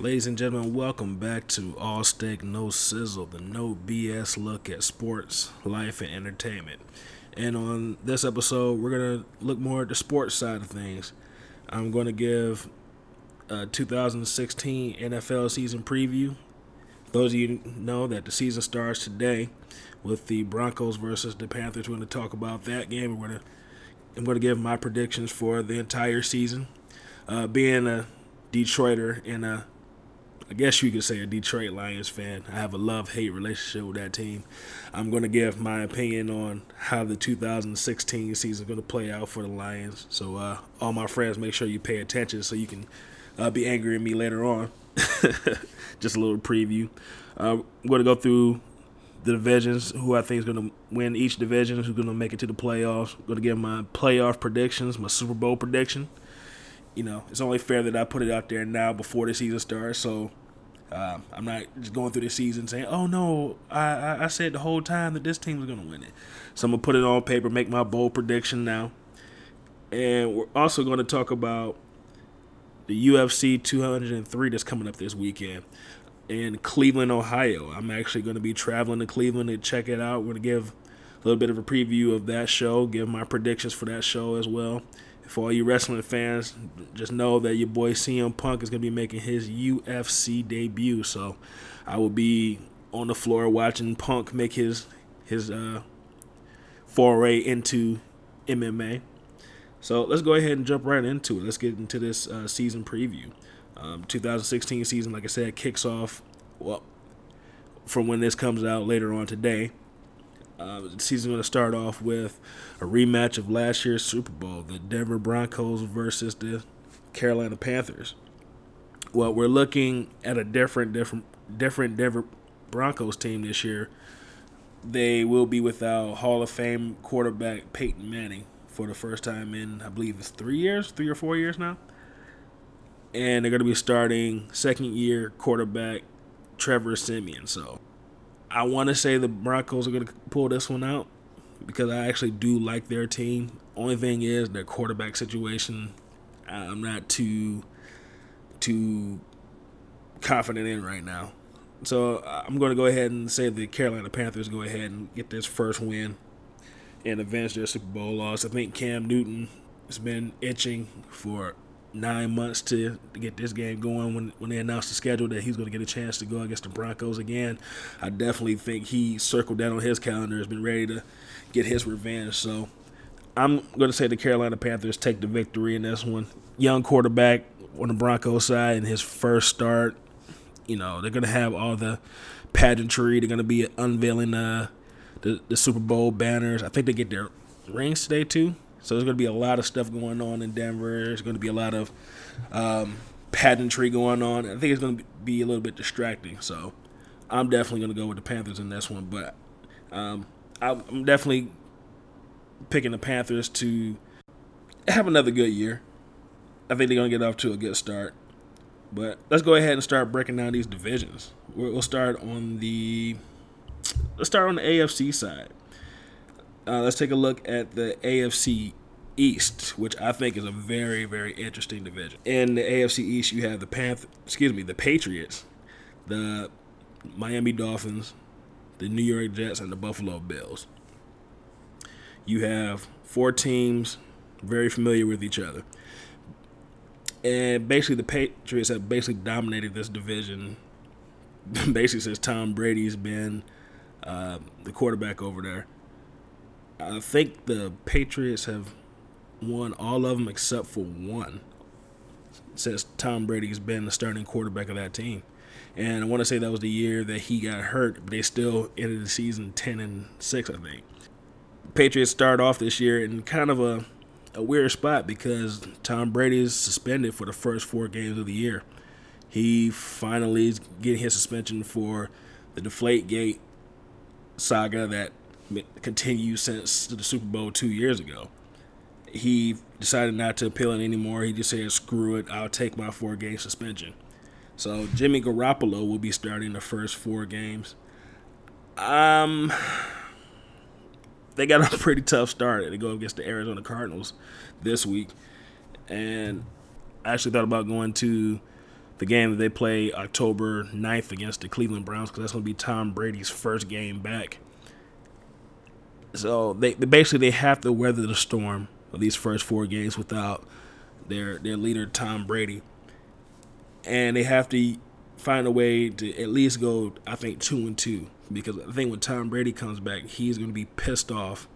Ladies and gentlemen, welcome back to All Steak No Sizzle, the no BS look at sports, life, and entertainment. And on this episode, we're going to look more at the sports side of things. I'm going to give a 2016 NFL season preview. Those of you know that the season starts today with the Broncos versus the Panthers. We're going to talk about that game. We're going to I'm going to give my predictions for the entire season. Uh, being a Detroiter and a I guess you could say a Detroit Lions fan. I have a love hate relationship with that team. I'm going to give my opinion on how the 2016 season is going to play out for the Lions. So, uh, all my friends, make sure you pay attention so you can uh, be angry at me later on. Just a little preview. Uh, I'm going to go through the divisions, who I think is going to win each division, who's going to make it to the playoffs. I'm going to give my playoff predictions, my Super Bowl prediction you know, it's only fair that I put it out there now before the season starts. So uh, I'm not just going through the season saying, "Oh no, I, I said the whole time that this team was going to win it." So I'm gonna put it on paper, make my bold prediction now, and we're also going to talk about the UFC 203 that's coming up this weekend in Cleveland, Ohio. I'm actually going to be traveling to Cleveland to check it out. We're to give a little bit of a preview of that show, give my predictions for that show as well for all you wrestling fans, just know that your boy CM Punk is going to be making his UFC debut. So I will be on the floor watching Punk make his his uh, foray into MMA. So let's go ahead and jump right into it. Let's get into this uh, season preview. Um, 2016 season, like I said, kicks off well from when this comes out later on today. Uh, the season going to start off with a rematch of last year's Super Bowl, the Denver Broncos versus the Carolina Panthers. Well, we're looking at a different, different, different Denver Broncos team this year. They will be without Hall of Fame quarterback Peyton Manning for the first time in, I believe, it's three years, three or four years now. And they're going to be starting second year quarterback Trevor Siemian. So I want to say the Broncos are going to pull this one out because I actually do like their team. Only thing is their quarterback situation. I'm not too too confident in right now. So uh, I'm going to go ahead and say the Carolina Panthers go ahead and get this first win and avenge their Super Bowl loss. I think Cam Newton has been itching for nine months to, to get this game going. When when they announced the schedule that he's going to get a chance to go against the Broncos again, I definitely think he circled that on his calendar. Has been ready to get his revenge. So I'm going to say the Carolina Panthers take the victory in this one. Young quarterback on the Broncos side in his first start. You know they're going to have all the pageantry. They're going to be unveiling uh, the the Super Bowl banners. I think they get their rings today too. So there's going to be a lot of stuff going on in Denver. There's going to be a lot of um, pageantry going on. I think it's going to be a little bit distracting. So I'm definitely going to go with the Panthers in this one. But um, I'm definitely picking the Panthers to have another good year. I think they're going to get off to a good start. But let's go ahead and start breaking down these divisions. We'll start on the let's start on the AFC side. Uh, let's take a look at the AFC East, which I think is a very, very interesting division. In the AFC East, you have the Panth, excuse me, the Patriots, the Miami Dolphins, the New York Jets, and the Buffalo Bills. You have four teams very familiar with each other. And basically, the Patriots have basically dominated this division. basically, since Tom Brady's been uh, the quarterback over there. I think the Patriots have won all of them except for one since Tom Brady's been the starting quarterback of that team. And I want to say that was the year that he got hurt, but they still ended the season 10 and 6, I think. Patriots start off this year in kind of a, a weird spot because Tom Brady is suspended for the first four games of the year. He finally is getting his suspension for the Deflate Gate saga that continue since the Super Bowl two years ago. He decided not to appeal it anymore. He just said, "Screw it, I'll take my four game suspension." So Jimmy Garoppolo will be starting the first four games. Um, they got a pretty tough start. They go against the Arizona Cardinals this week, and I actually thought about going to the game that they play October 9th against the Cleveland Browns because that's going to be Tom Brady's first game back. So they basically they have to weather the storm of these first four games without their their leader Tom Brady, and they have to find a way to at least go I think two and two because I think when Tom Brady comes back he's going to be pissed off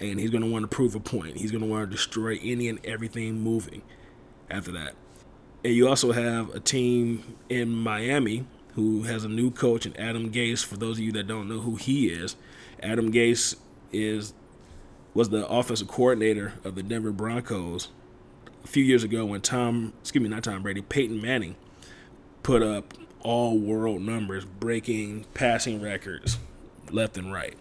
and he's going to want to prove a point. He's going to want to destroy any and everything moving after that. And you also have a team in Miami who has a new coach and Adam Gase. For those of you that don't know who he is, Adam Gase is was the offensive coordinator of the Denver Broncos a few years ago when Tom, excuse me, not Tom Brady, Peyton Manning put up all world numbers, breaking passing records left and right.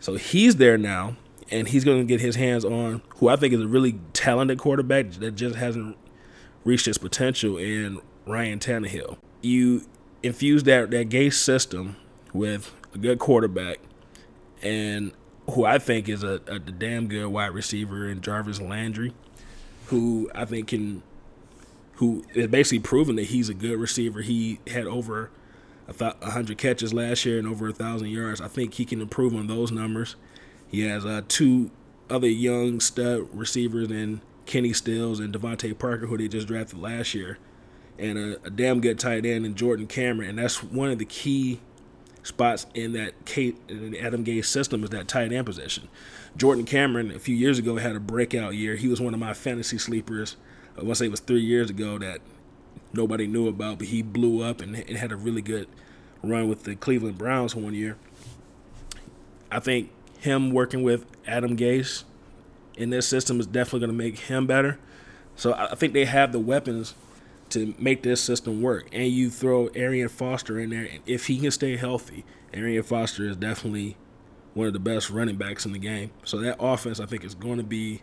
So he's there now, and he's going to get his hands on who I think is a really talented quarterback that just hasn't reached his potential in Ryan Tannehill. You infuse that that Gase system with a good quarterback and who I think is a, a damn good wide receiver in Jarvis Landry, who I think can, who is basically proven that he's a good receiver. He had over a hundred catches last year and over a thousand yards. I think he can improve on those numbers. He has uh, two other young stud receivers in Kenny Stills and DeVante Parker, who they just drafted last year, and a, a damn good tight end in Jordan Cameron. And that's one of the key spots in that Kate in Adam Gase system is that tight end position. Jordan Cameron a few years ago had a breakout year. He was one of my fantasy sleepers. I want to say it was three years ago that nobody knew about, but he blew up and, and had a really good run with the Cleveland Browns one year. I think him working with Adam Gase in this system is definitely going to make him better. So I think they have the weapons to make this system work. And you throw Arian Foster in there, and if he can stay healthy, Arian Foster is definitely one of the best running backs in the game. So that offense, I think, is going to be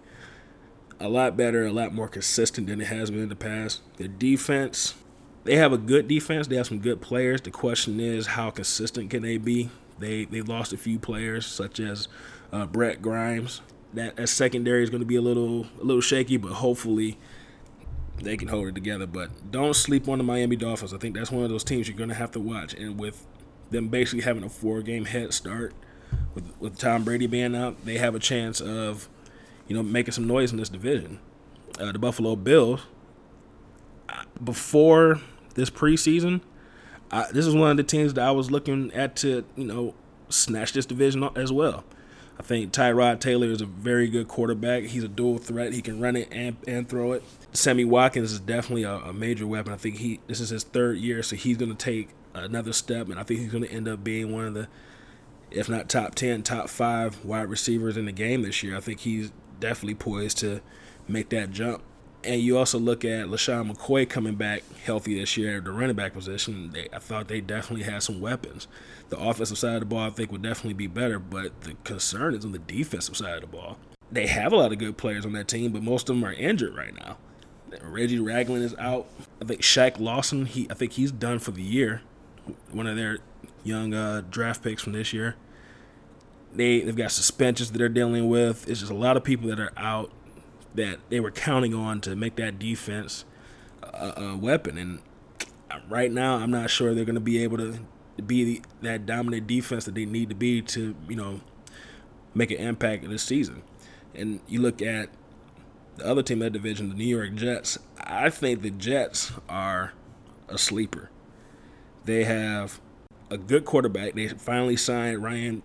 a lot better, a lot more consistent than it has been in the past. The defense, they have a good defense. They have some good players. The question is, how consistent can they be? They they lost a few players, such as uh, Brent Grimes. That, that secondary is going to be a little a little shaky, but hopefully they can hold it together. But don't sleep on the Miami Dolphins. I think that's one of those teams you're going to have to watch. And with them basically having a four game head start, with, with Tom Brady being out, they have a chance of, you know, making some noise in this division. Uh, the Buffalo Bills, before this preseason, I, this is one of the teams that I was looking at to, you know, snatch this division as well. I think Tyrod Taylor is a very good quarterback. He's a dual threat. He can run it and, and throw it. Sammy Watkins is definitely a, a major weapon. I think he this is his third year, so he's going to take another step, and I think he's going to end up being one of the, if not top ten, top five wide receivers in the game this year. I think he's definitely poised to make that jump. And you also look at LeSean McCoy coming back healthy this year at the running back position. They, I thought they definitely had some weapons. The offensive side of the ball, I think, would definitely be better, but the concern is on the defensive side of the ball. They have a lot of good players on that team, but most of them are injured right now. Reggie Ragland is out. I think Shaq Lawson, he I think he's done for the year. One of their young uh, draft picks from this year. They they've got suspensions that they're dealing with. It's just a lot of people that are out that they were counting on to make that defense a, a weapon. And right now, I'm not sure they're going to be able to be the, that dominant defense that they need to be to you know make an impact this season. And you look at the other team in that division, the New York Jets. I think the Jets are a sleeper. They have a good quarterback. They finally signed Ryan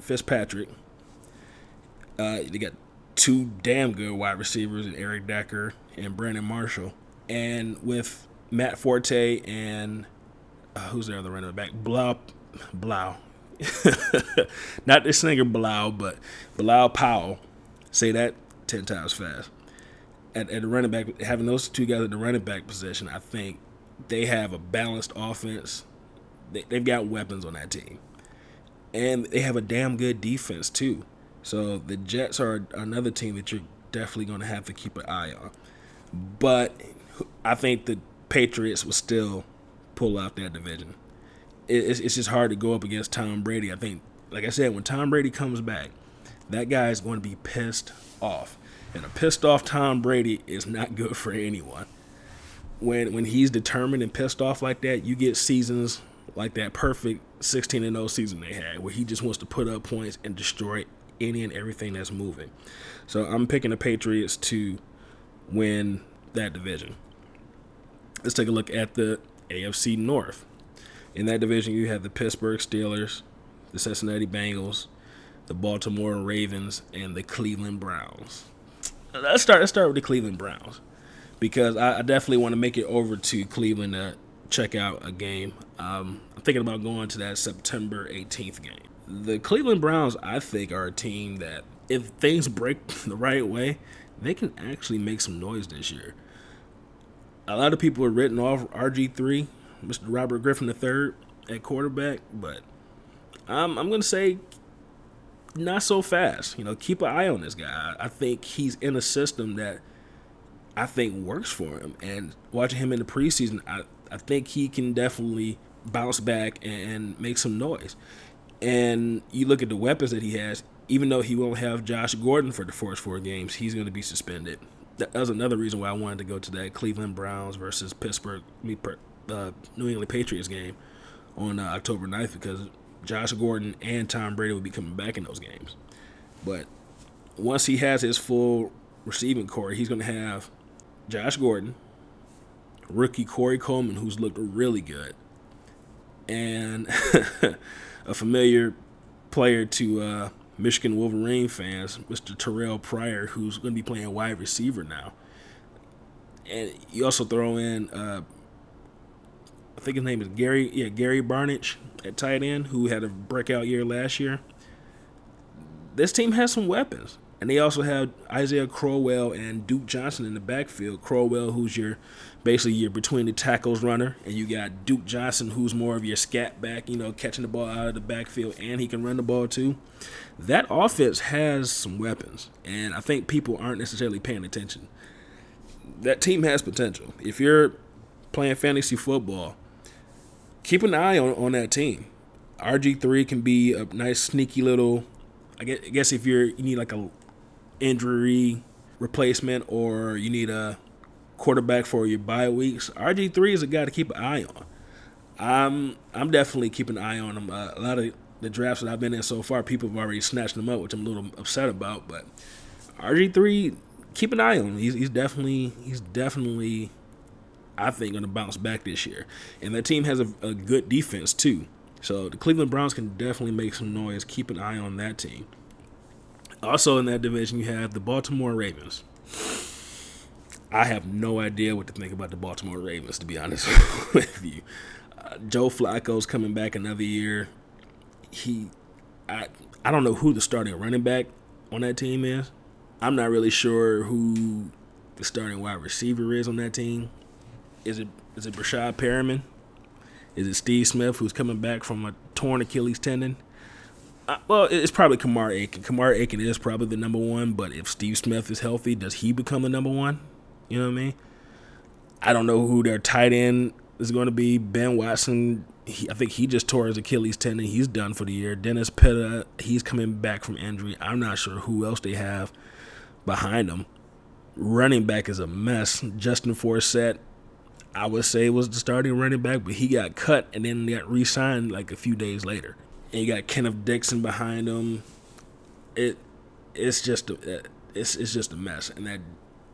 Fitzpatrick. Uh, they got two damn good wide receivers in Eric Decker and Brandon Marshall. And with Matt Forte and uh, who's the other running back? Bilal, Bilal. Not the singer Bilal, but Bilal Powell. Say that 10 times fast. At, at the running back, having those two guys at the running back position, I think they have a balanced offense. They, they've got weapons on that team. And they have a damn good defense, too. So the Jets are another team that you're definitely going to have to keep an eye on. But I think the Patriots will still pull out that division. It's, it's just hard to go up against Tom Brady. I think, like I said, when Tom Brady comes back, that guy is going to be pissed off. And a pissed off Tom Brady is not good for anyone. when when he's determined and pissed off like that, you get seasons like that perfect 16 and 0 season they had, where he just wants to put up points and destroy any and everything that's moving. So I'm picking the Patriots to win that division. Let's take a look at the AFC North. In that division, you have the Pittsburgh Steelers, the Cincinnati Bengals, the Baltimore Ravens, and the Cleveland Browns. Let's start. Let's start with the Cleveland Browns because I, I definitely want to make it over to Cleveland to check out a game. Um, I'm thinking about going to that September 18th game. The Cleveland Browns, I think, are a team that if things break the right way, they can actually make some noise this year. A lot of people are written off RG3, Mr. Robert Griffin III at quarterback, but I'm, I'm going to say not so fast. You know, keep an eye on this guy. I think he's in a system that I think works for him. And watching him in the preseason, I, I think he can definitely bounce back and make some noise. And you look at the weapons that he has, even though he won't have Josh Gordon for the first four games, he's going to be suspended. That was another reason why I wanted to go to that Cleveland Browns versus Pittsburgh, uh, New England Patriots game on uh, October 9th because Josh Gordon and Tom Brady will be coming back in those games. But once he has his full receiving corps, he's going to have Josh Gordon, rookie Corey Coleman, who's looked really good, and a familiar player to uh, Michigan Wolverine fans, Mr. Terrelle Pryor, who's going to be playing wide receiver now. And you also throw in, uh, I think his name is Gary, yeah, Gary Barnidge at tight end, who had a breakout year last year. This team has some weapons. And they also have Isaiah Crowell and Duke Johnson in the backfield. Crowell, who's your basically your between the tackles runner, and you got Duke Johnson, who's more of your scat back, you know, catching the ball out of the backfield, and he can run the ball too. That offense has some weapons, and I think people aren't necessarily paying attention. That team has potential. If you're playing fantasy football, keep an eye on, on that team. RG3 can be a nice, sneaky little. I guess if you're you need like a injury replacement or you need a quarterback for your bye weeks, RG3 is a guy to keep an eye on. I'm I'm definitely keeping an eye on him. Uh, a lot of the drafts that I've been in so far, people have already snatched him up, which I'm a little upset about. But RG3, keep an eye on him. He's, he's definitely he's definitely I think going to bounce back this year, and that team has a, a good defense too. So the Cleveland Browns can definitely make some noise. Keep an eye on that team. Also in that division, you have the Baltimore Ravens. I have no idea what to think about the Baltimore Ravens, to be honest with you. Uh, Joe Flacco's coming back another year. He, I, I don't know who the starting running back on that team is. I'm not really sure who the starting wide receiver is on that team. Is it is it Breshad Perriman? Is it Steve Smith who's coming back from a torn Achilles tendon? Uh, well, it's probably Kamar Aiken. Kamar Aiken is probably the number one, but if Steve Smith is healthy, does he become the number one? You know what I mean? I don't know who their tight end is going to be. Ben Watson, he, I think he just tore his Achilles tendon. He's done for the year. Dennis Pitta, he's coming back from injury. I'm not sure who else they have behind them. Running back is a mess. Justin Forsett, I would say was the starting running back, but he got cut and then got re-signed like a few days later and you got Kenneth Dixon behind him. It it's just a, uh, it's it's just a mess, and that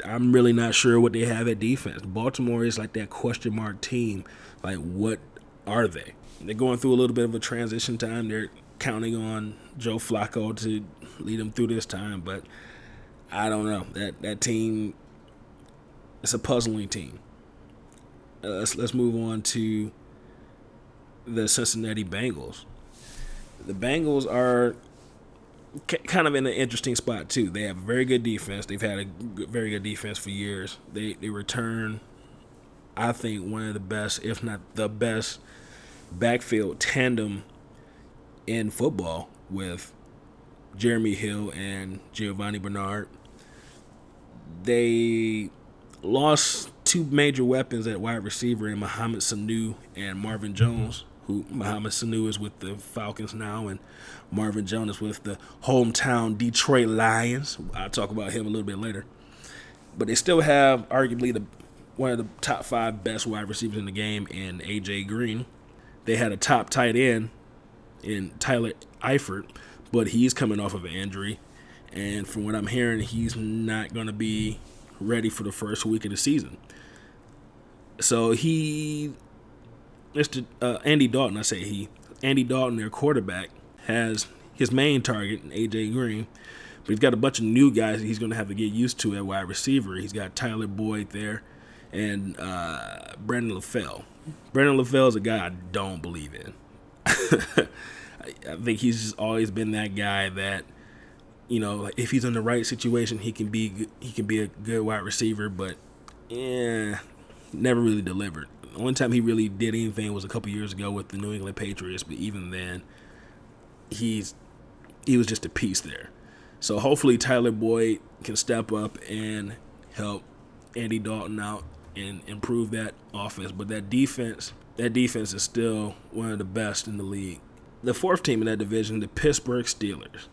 I'm really not sure what they have at defense. Baltimore is like that question mark team. Like, what are they? They're going through a little bit of a transition time. They're counting on Joe Flacco to lead them through this time, but I don't know that that team. It's a puzzling team. Uh, let's let's move on to the Cincinnati Bengals the Bengals are kind of in an interesting spot too. They have a very good defense. They've had a very good defense for years. They they return, I think, one of the best, if not the best, backfield tandem in football with Jeremy Hill and Giovani Bernard. They lost two major weapons at wide receiver in Mohamed Sanu and Marvin Jones who Mohamed Sanu is with the Falcons now, and Marvin Jones with the hometown Detroit Lions. I'll talk about him a little bit later. But they still have arguably the one of the top five best wide receivers in the game in AJ Green. They had a top tight end in Tyler Eifert, but he's coming off of an injury. And from what I'm hearing, he's not going to be ready for the first week of the season. So he, Mr. Uh, Andy Dalton, I say he, Andy Dalton, their quarterback, has his main target, AJ Green, but he's got a bunch of new guys he's going to have to get used to at wide receiver. He's got Tyler Boyd there and uh, Brandon LaFell. Brandon LaFell is a guy I don't believe in. I think he's just always been that guy that, you know, like if he's in the right situation, he can be he can be a good wide receiver, but yeah, never really delivered. The only time he really did anything was a couple years ago with the New England Patriots, but even then, he's he was just a piece there. So hopefully Tyler Boyd can step up and help Andy Dalton out and improve that offense. But that defense, that defense is still one of the best in the league. The fourth team in that division, the Pittsburgh Steelers.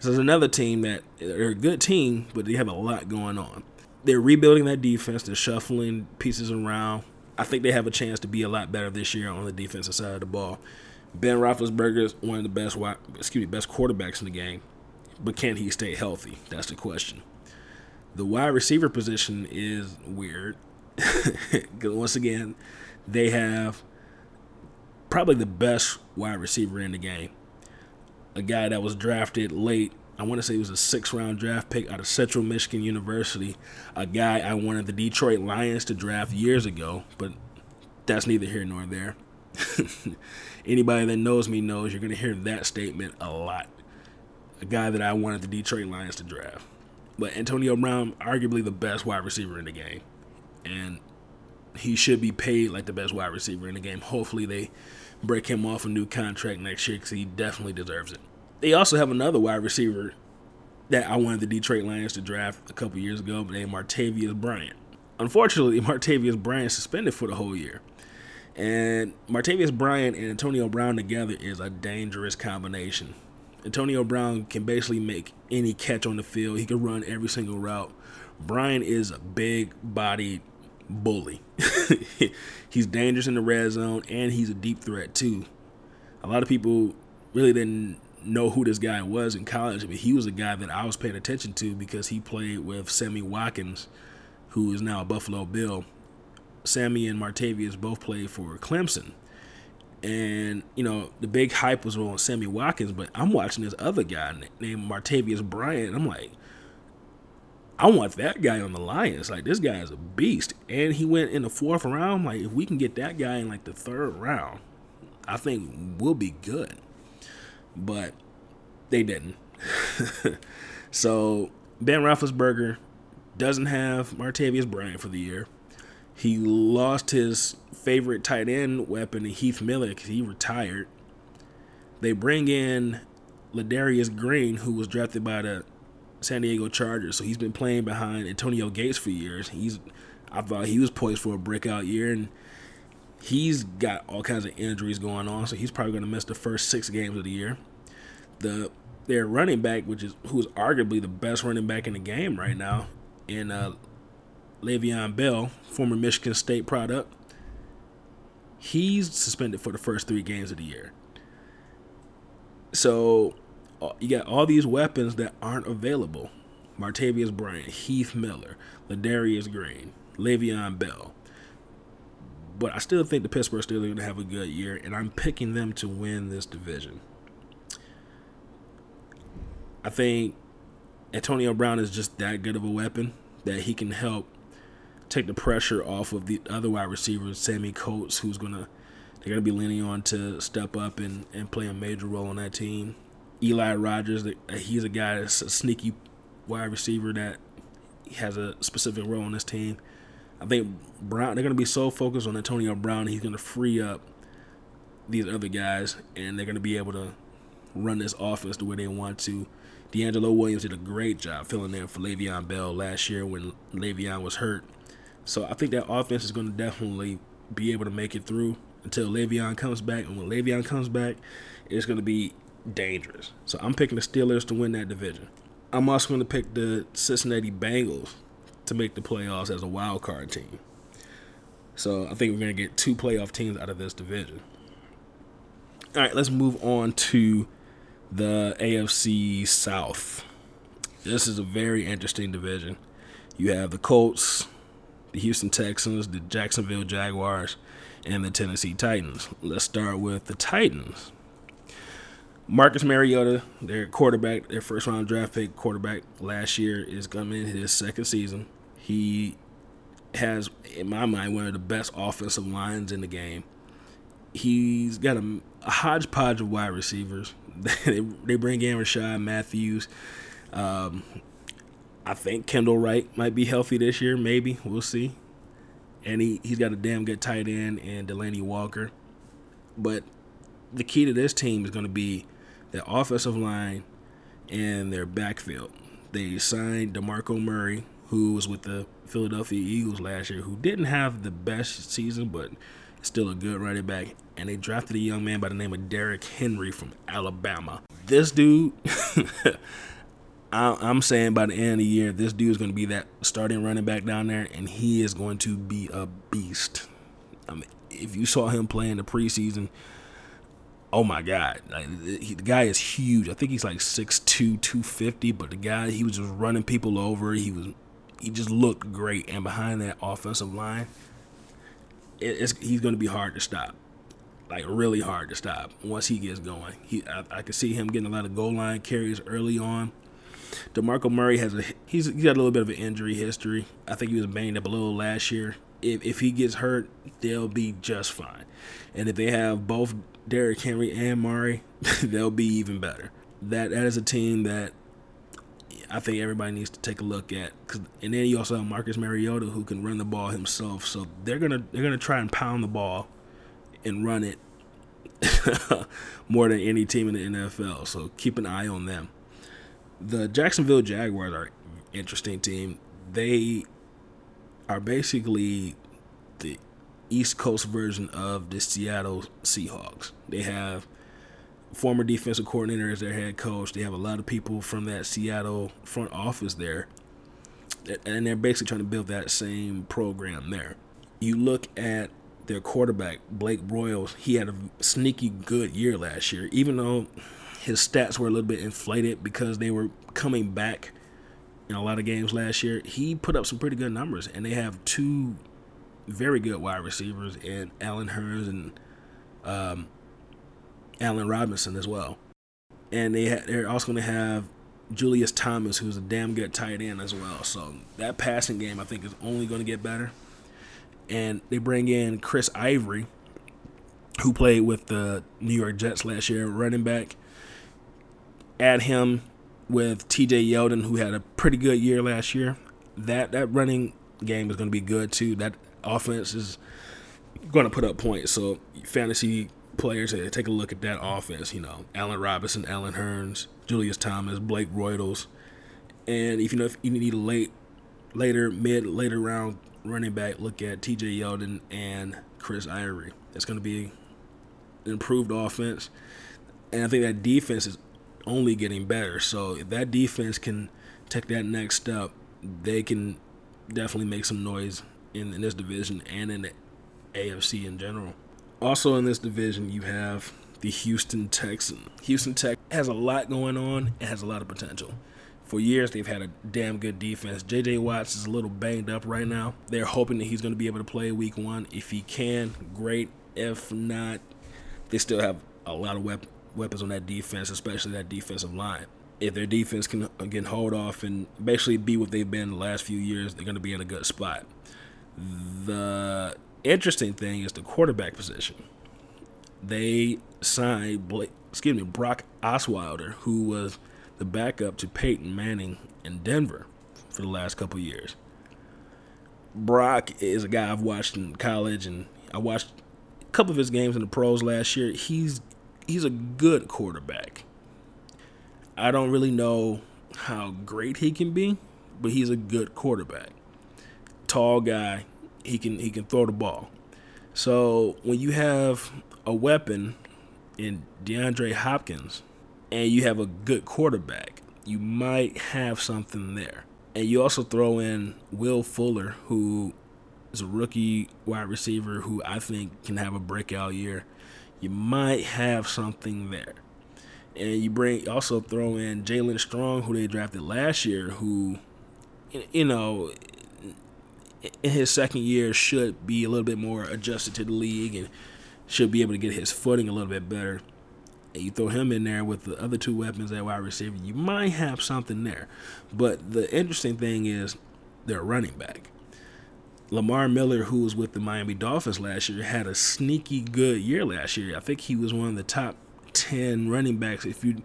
This is another team that they're a good team, but they have a lot going on. They're rebuilding that defense. They're shuffling pieces around. I think they have a chance to be a lot better this year on the defensive side of the ball. Ben Roethlisberger is one of the best, excuse me, best quarterbacks in the game, but can he stay healthy? That's the question. The wide receiver position is weird. once again, they have probably the best wide receiver in the game. A guy that was drafted late. I want to say he was a six round draft pick out of Central Michigan University. A guy I wanted the Detroit Lions to draft years ago, but that's neither here nor there. Anybody that knows me knows you're going to hear that statement a lot. A guy that I wanted the Detroit Lions to draft. But Antonio Brown, arguably the best wide receiver in the game. And he should be paid like the best wide receiver in the game. Hopefully, they break him off a new contract next year because he definitely deserves it. They also have another wide receiver that I wanted the Detroit Lions to draft a couple years ago, named Martavius Bryant. Unfortunately, Martavius Bryant suspended for the whole year. And Martavius Bryant and Antonio Brown together is a dangerous combination. Antonio Brown can basically make any catch on the field. He can run every single route. Bryant is a big bodied bully. he's dangerous in the red zone and he's a deep threat too. A lot of people really didn't know who this guy was in college, but he was a guy that I was paying attention to because he played with Sammy Watkins, who is now a Buffalo Bill. Sammy and Martavius both played for Clemson. And, you know, the big hype was on Sammy Watkins, but I'm watching this other guy named Martavius Bryant. I'm like, I want that guy on the Lions. Like, this guy is a beast. And he went in the fourth round. Like, if we can get that guy in, like, the third round, I think we'll be good. But they didn't. so, Ben Roethlisberger doesn't have Martavius Bryant for the year. He lost his favorite tight end weapon, Heath Miller, because he retired. They bring in Ladarius Green, who was drafted by the San Diego Chargers. So he's been playing behind Antonio Gates for years. He's I thought he was poised for a breakout year, and he's got all kinds of injuries going on. So he's probably going to miss the first six games of the year. The their running back, which is who is arguably the best running back in the game right now, in uh, Le'Veon Bell, former Michigan State product, he's suspended for the first three games of the year. So uh, you got all these weapons that aren't available. Martavius Bryant, Heath Miller, Ladarius Green, Le'Veon Bell. But I still think the Pittsburgh Steelers are going to have a good year, and I'm picking them to win this division. I think Antonio Brown is just that good of a weapon that he can help take the pressure off of the other wide receivers, Sammie Coates, who's gonna they're gonna be leaning on to step up and, and play a major role on that team. Eli Rogers, he's a guy that's a sneaky wide receiver that has a specific role on this team. I think Brown they're gonna be so focused on Antonio Brown, he's gonna free up these other guys, and they're gonna be able to run this offense the way they want to. DeAngelo Williams did a great job filling in for Le'Veon Bell last year when Le'Veon was hurt. So I think that offense is going to definitely be able to make it through until Le'Veon comes back. And when Le'Veon comes back, it's going to be dangerous. So I'm picking the Steelers to win that division. I'm also going to pick the Cincinnati Bengals to make the playoffs as a wild card team. So I think we're going to get two playoff teams out of this division. All right, let's move on to the AFC South. This is a very interesting division. You have the Colts, the Houston Texans, the Jacksonville Jaguars, and the Tennessee Titans. Let's start with the Titans. Marcus Mariota, their quarterback, their first round draft pick quarterback last year, is coming in his second season. He has, in my mind, one of the best offensive lines in the game. He's got a, a hodgepodge of wide receivers. they, they bring in Rishard Matthews. Um, I think Kendall Wright might be healthy this year. Maybe we'll see. And he he's got a damn good tight end and Delanie Walker. But the key to this team is going to be their offensive line and their backfield. They signed DeMarco Murray, who was with the Philadelphia Eagles last year, who didn't have the best season, but still a good running back. And they drafted a young man by the name of Derrick Henry from Alabama. This dude, I'm saying by the end of the year, this dude is going to be that starting running back down there, and he is going to be a beast. I mean, if you saw him play in the preseason, oh my god, like, he, the guy is huge. I think he's like 6'2", 250, but the guy he was just running people over. He was he just looked great, and behind that offensive line, it, he's going to be hard to stop, like really hard to stop once he gets going. He I, I can see him getting a lot of goal line carries early on. DeMarco Murray has a he's, he's got a little bit of an injury history. I think he was banged up a little last year. If if he gets hurt, they'll be just fine. And if they have both Derrick Henry and Murray, they'll be even better. That that is a team that I think everybody needs to take a look at. Cause, and then you also have Marcus Mariota who can run the ball himself. So they're gonna they're gonna try and pound the ball and run it more than any team in the NFL. So keep an eye on them. The Jacksonville Jaguars are interesting team. They are basically the East Coast version of the Seattle Seahawks. They have former defensive coordinator as their head coach. They have a lot of people from that Seattle front office there. And they're basically trying to build that same program there. You look at their quarterback, Blake Bortles, he had a sneaky good year last year, even though his stats were a little bit inflated because they were coming back in a lot of games last year. He put up some pretty good numbers, and they have two very good wide receivers in Allen Hurns and um, Allen Robinson as well. And they ha- they're also going to have Julius Thomas, who's a damn good tight end as well. So that passing game, I think, is only going to get better. And they bring in Chris Ivory, who played with the New York Jets last year, running back. Add him with T.J. Yeldon, who had a pretty good year last year. That that running game is going to be good too. That offense is going to put up points. So fantasy players, take a look at that offense. You know, Allen Robinson, Allen Hurns, Julius Thomas, Blake Bortles, and if you know if you need a late, later mid later round running back, look at T.J. Yeldon and Chris Ivory. That's going to be an improved offense, and I think that defense is only getting better. So if that defense can take that next step, they can definitely make some noise in, in this division and in the AFC in general. Also in this division, you have the Houston Texans. Houston Tech has a lot going on and has a lot of potential. For years, they've had a damn good defense. J.J. Watts is a little banged up right now. They're hoping that he's going to be able to play week one. If he can, great. If not, they still have a lot of wep- weapons on that defense, especially that defensive line. If their defense can again hold off and basically be what they've been the last few years, they're going to be in a good spot. The interesting thing is the quarterback position. They signed Blake, excuse me, Brock Osweiler, who was the backup to Peyton Manning in Denver for the last couple years. Brock is a guy I've watched in college, and I watched a couple of his games in the pros last year. He's he's a good quarterback. I don't really know how great he can be, but he's a good quarterback. Tall guy, he can he can throw the ball. So when you have a weapon in DeAndre Hopkins and you have a good quarterback, you might have something there. And you also throw in Will Fuller, who is a rookie wide receiver who I think can have a breakout year. You might have something there. And you bring also throw in Jaelen Strong, who they drafted last year, who, you know, in his second year should be a little bit more adjusted to the league and should be able to get his footing a little bit better. And you throw him in there with the other two weapons at wide receiver, you might have something there. But the interesting thing is their running back. Lamar Miller, who was with the Miami Dolphins last year, had a sneaky good year last year. I think he was one of the top ten running backs. If you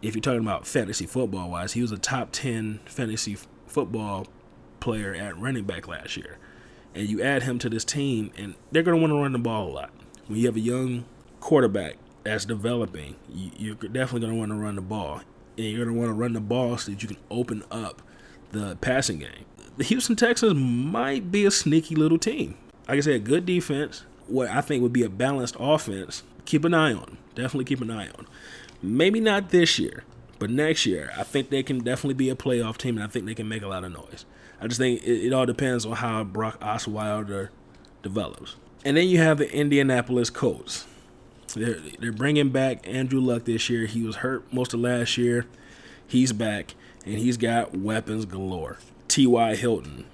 if you're talking about fantasy football wise, he was a top ten fantasy football player at running back last year. And you add him to this team, and they're going to want to run the ball a lot. When you have a young quarterback that's developing, you're definitely going to want to run the ball. And you're going to want to run the ball so that you can open up the passing game the Houston Texans might be a sneaky little team. Like I said, good defense. What I think would be a balanced offense. Keep an eye on. Definitely keep an eye on. Maybe not this year, but next year, I think they can definitely be a playoff team, and I think they can make a lot of noise. I just think it, it all depends on how Brock Osweiler develops. And then you have the Indianapolis Colts. They're, they're bringing back Andrew Luck this year. He was hurt most of last year. He's back, and he's got weapons galore. T.Y. Hilton,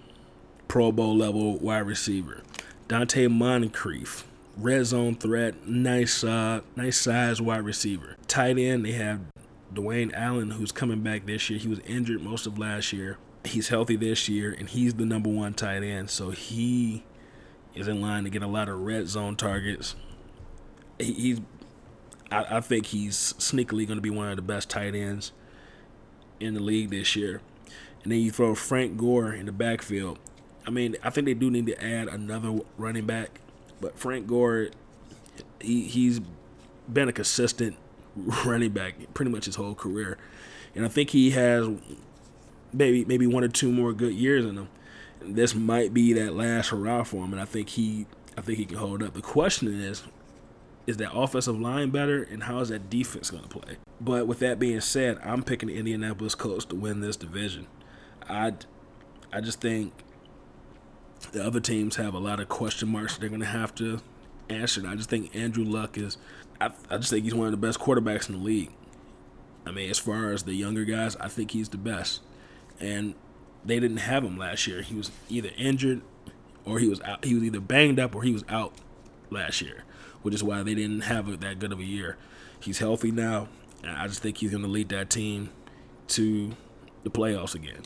Pro Bowl level wide receiver. Donte Moncrief, red zone threat, nice, uh, nice size wide receiver. Tight end, they have Dwayne Allen, who's coming back this year. He was injured most of last year. He's healthy this year, and he's the number one tight end. So he is in line to get a lot of red zone targets. He, he's, I, I think he's sneakily going to be one of the best tight ends in the league this year and then you throw Frank Gore in the backfield. I mean, I think they do need to add another running back, but Frank Gore, he he's been a consistent running back pretty much his whole career, and I think he has maybe maybe one or two more good years in him. And this might be that last hurrah for him, and I think he I think he can hold up. The question is, is that offensive line better, and how is that defense going to play? But with that being said, I'm picking the Indianapolis Colts to win this division. I, I just think the other teams have a lot of question marks they're going to have to answer. And I just think Andrew Luck is, I, I just think he's one of the best quarterbacks in the league. I mean, as far as the younger guys, I think he's the best. And they didn't have him last year. He was either injured or he was out. He was either banged up or he was out last year, which is why they didn't have a, that good of a year. He's healthy now, and I just think he's going to lead that team to the playoffs again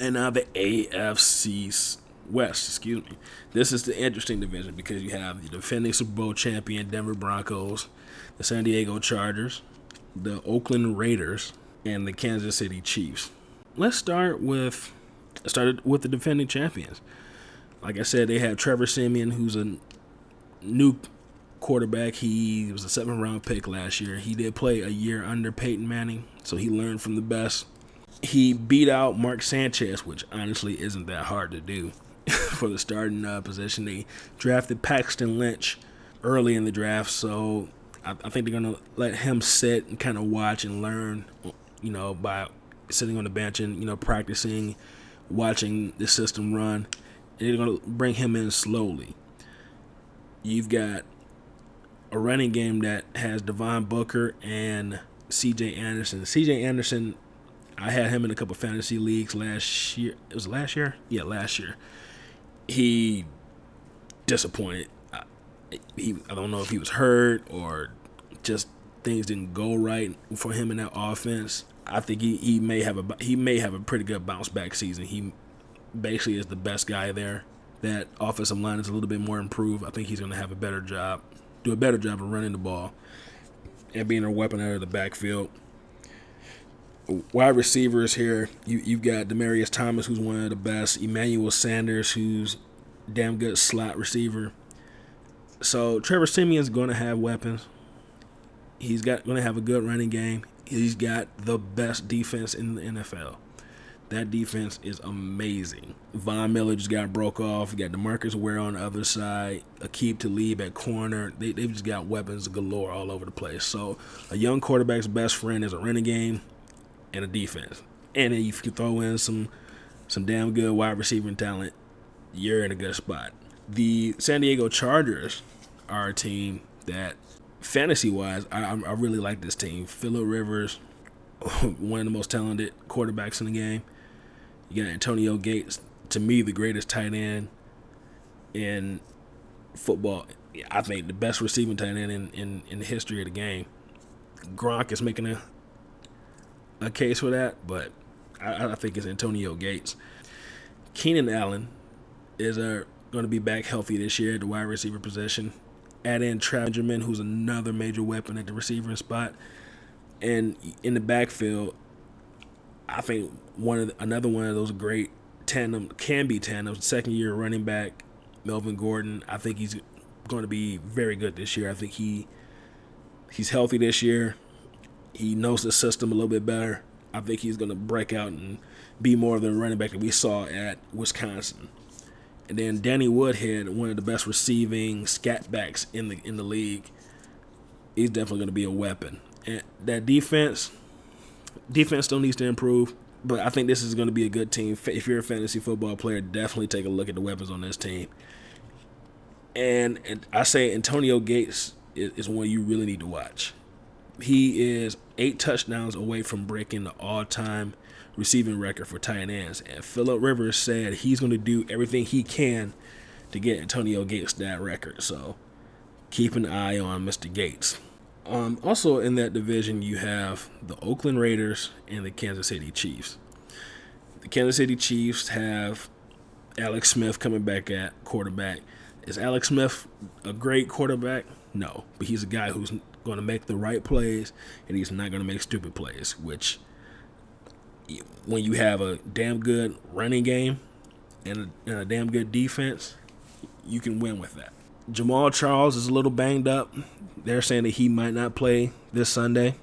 and now the AFC West. Excuse me. This is the interesting division because you have the defending Super Bowl champion Denver Broncos, the San Diego Chargers, the Oakland Raiders, and the Kansas City Chiefs. Let's start with started with the defending champions. Like I said, they have Trevor Siemian, who's a new quarterback. He was a seventh round pick last year. He did play a year under Peyton Manning, so he learned from the best he beat out Mark Sanchez, which honestly isn't that hard to do for the starting uh, position. They drafted Paxton Lynch early in the draft, so I, I think they're gonna let him sit and kind of watch and learn, you know, by sitting on the bench and you know practicing, watching the system run. And they're gonna bring him in slowly. You've got a running game that has Devin Booker and C.J. Anderson. C.J. Anderson I had him in a couple fantasy leagues last year. It was last year? Yeah, last year. He disappointed. I, he, I don't know if he was hurt or just things didn't go right for him in that offense. I think he, he may have a he may have a pretty good bounce back season. He basically is the best guy there. That offensive line is a little bit more improved. I think he's going to have a better job, do a better job of running the ball and being a weapon out of the backfield wide receivers here, you you've got Demaryius Thomas, who's one of the best. Emmanuel Sanders, who's damn good slot receiver. So Trevor Siemian's going to have weapons. He's got going to have a good running game. He's got the best defense in the NFL. That defense is amazing. Von Miller just got broke off. Got Demarcus Ware on the other side. Aqib Talib at corner. They, they've just got weapons galore all over the place. So a young quarterback's best friend is a running game and a defense. And then if you throw in some some damn good wide receiving talent, you're in a good spot. The San Diego Chargers are a team that, fantasy wise, I, I really like this team. Philip Rivers, one of the most talented quarterbacks in the game. You got Antonio Gates, to me, the greatest tight end in football. I think the best receiving tight end in, in, in the history of the game. Gronk is making a a case for that, but I, I think it's Antonio Gates. Keenan Allen is uh, a, going to be back healthy this year at the wide receiver position. Add in Benjamin, who's another major weapon at the receiver spot, and in the backfield, I think one of the, another one of those great tandem can be tandem. Second year running back Melvin Gordon. I think he's going to be very good this year. I think he he's healthy this year. He knows the system a little bit better. I think he's going to break out and be more of the running back that we saw at Wisconsin. And then Danny Woodhead, one of the best receiving scat backs in the in the league. He's definitely going to be a weapon. And that defense, defense still needs to improve. But I think this is going to be a good team. If you're a fantasy football player, definitely take a look at the weapons on this team. And, and I say Antonio Gates is, is one you really need to watch. He is eight touchdowns away from breaking the all-time receiving record for tight ends. And Philip Rivers said he's going to do everything he can to get Antonio Gates that record. So keep an eye on Mr. Gates. Um, also in that division, you have the Oakland Raiders and the Kansas City Chiefs. The Kansas City Chiefs have Alex Smith coming back at quarterback. Is Alex Smith a great quarterback? No, but he's a guy who's going to make the right plays and he's not going to make stupid plays, which when you have a damn good running game and a, and a damn good defense, you can win with that. Jamaal Charles is a little banged up. They're saying that he might not play this Sunday,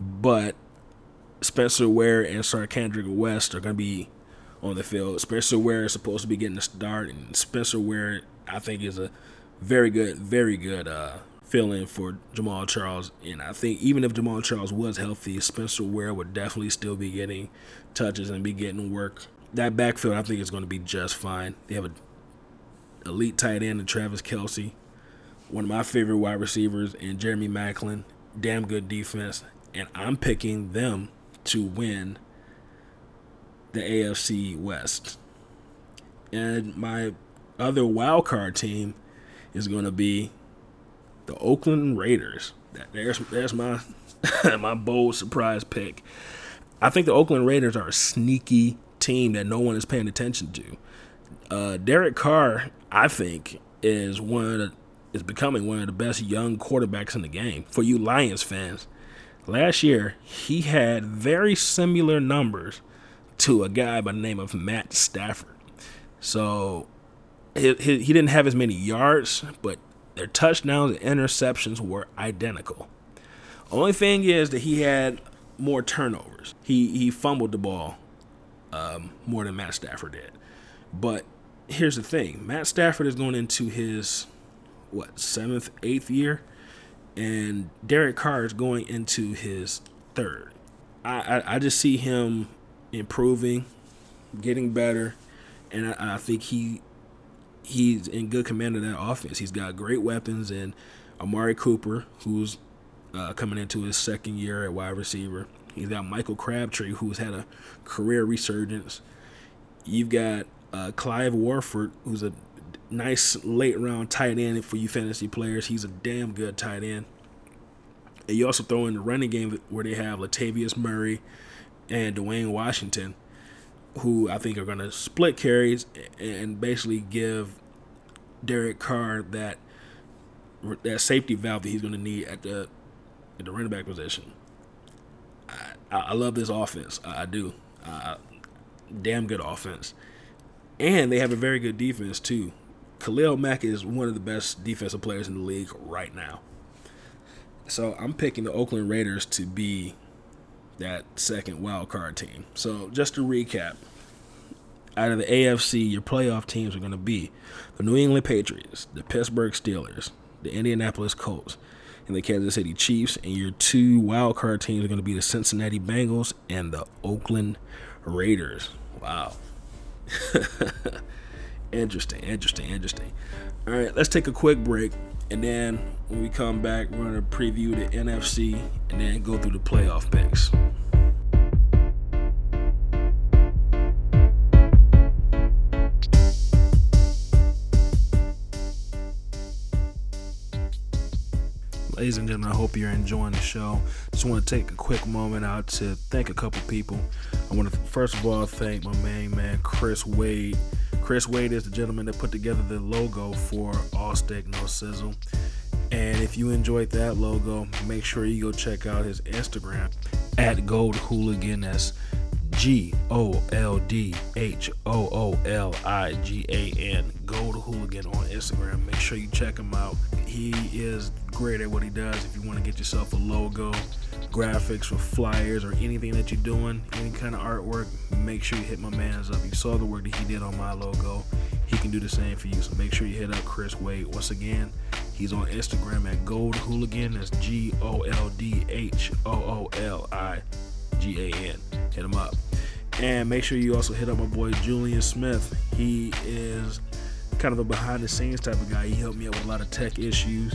but Spencer Ware and Charcandrick West are going to be on the field. Spencer Ware is supposed to be getting the start, and Spencer Ware, I think, is a very good, very good uh, fill-in for Jamaal Charles. And I think even if Jamaal Charles was healthy, Spencer Ware would definitely still be getting touches and be getting work. That backfield, I think, is going to be just fine. They have a elite tight end in Travis Kelce, one of my favorite wide receivers, and Jeremy Maclin. Damn good defense, and I'm picking them to win the AFC West. And my other wild card team is going to be the Oakland Raiders. There's there's my my bold surprise pick. I think the Oakland Raiders are a sneaky team that no one is paying attention to. Uh, Derek Carr I think is one of the, is becoming one of the best young quarterbacks in the game. For you Lions fans, last year he had very similar numbers to a guy by the name of Matt Stafford. So he, he, he didn't have as many yards, but their touchdowns and interceptions were identical. Only thing is that he had more turnovers. He he fumbled the ball um, more than Matt Stafford did. But here's the thing Matt Stafford is going into his, what, seventh, eighth year, and Derek Carr is going into his third. I, I, I just see him improving, getting better, and I, I think he he's in good command of that offense. He's got great weapons and Amari Cooper, who's uh, coming into his second year at wide receiver. He's got Michael Crabtree, who's had a career resurgence. You've got uh, Clive Walford, who's a nice late round tight end for you fantasy players. He's a damn good tight end. And you also throw in the running game where they have Latavius Murray and Dwayne Washington, who I think are going to split carries and basically give Derek Carr that that safety valve that he's going to need at the at the running back position. I, I love this offense. I, do. Uh, damn good offense and they have a very good defense too. Khalil Mack is one of the best defensive players in the league right now. So I'm picking the Oakland Raiders to be that second wild card team. So just to recap, out of the AFC, your playoff teams are going to be the New England Patriots, the Pittsburgh Steelers, the Indianapolis Colts, and the Kansas City Chiefs. And your two wild card teams are going to be the Cincinnati Bengals and the Oakland Raiders. Wow. Interesting, interesting, interesting. All right, let's take a quick break, and then when we come back, we're gonna preview the NFC and then go through the playoff picks. Ladies and gentlemen, I hope you're enjoying the show. Just want to take a quick moment out to thank a couple people. I want to first of all thank my main man Chris Wade. Chris Wade is the gentleman that put together the logo for All Steak No Sizzle. And if you enjoyed that logo, make sure you go check out his Instagram at Gold Hooligan. G O L D H O O L I G A N. Gold Hooligan on Instagram. Make sure you check him out. He is great at what he does. If you want to get yourself a logo, graphics or flyers or anything that you're doing, any kind of artwork, make sure you hit my man's up. You saw the work that he did on my logo. He can do the same for you. So make sure you hit up Chris Wade. Once again, he's on Instagram at Gold Hooligan. That's G O L D H O O L I G A N. Hit him up. And make sure you also hit up my boy Julian Smith. He is kind of a behind the scenes type of guy. He helped me out with a lot of tech issues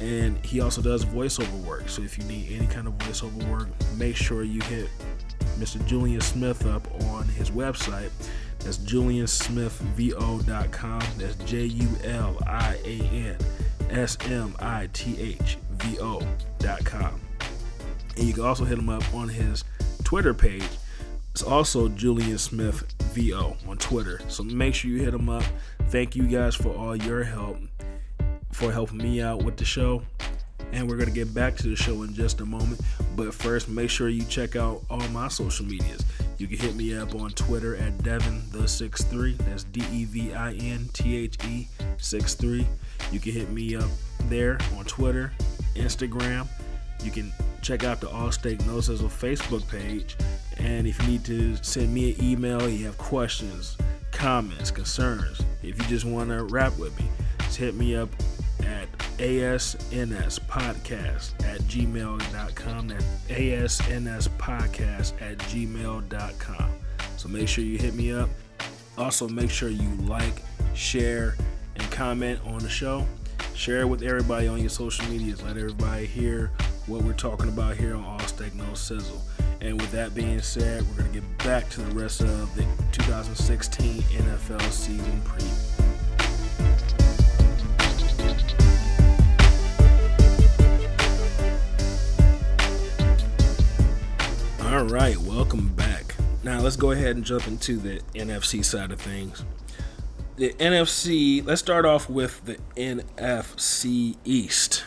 and he also does voiceover work. So if you need any kind of voiceover work, make sure you hit Mr. Julian Smith up on his website. That's juliansmithvo.com. That's J U L I A N S M I T H V O.com. And you can also hit him up on his Twitter page. It's also Julian Smith VO on Twitter. So make sure you hit him up. Thank you guys for all your help for helping me out with the show. And we're going to get back to the show in just a moment. But first, make sure you check out all my social medias. You can hit me up on Twitter at Devin the 63. That's D E V I N T H E 63. You can hit me up there on Twitter, Instagram. You can check out the All Steak No Sizzle Facebook page. And if you need to send me an email, you have questions, comments, concerns, if you just want to rap with me, just hit me up at asnspodcast at gmail.com. That's asnspodcast at gmail.com. So make sure you hit me up. Also, make sure you like, share, and comment on the show. Share it with everybody on your social medias. Let everybody hear what we're talking about here on All Steak No Sizzle. And with that being said, we're going to get back to the rest of the 2016 NFL season preview. All right, welcome back. Now let's go ahead and jump into the NFC side of things. The NFC, let's start off with the NFC East.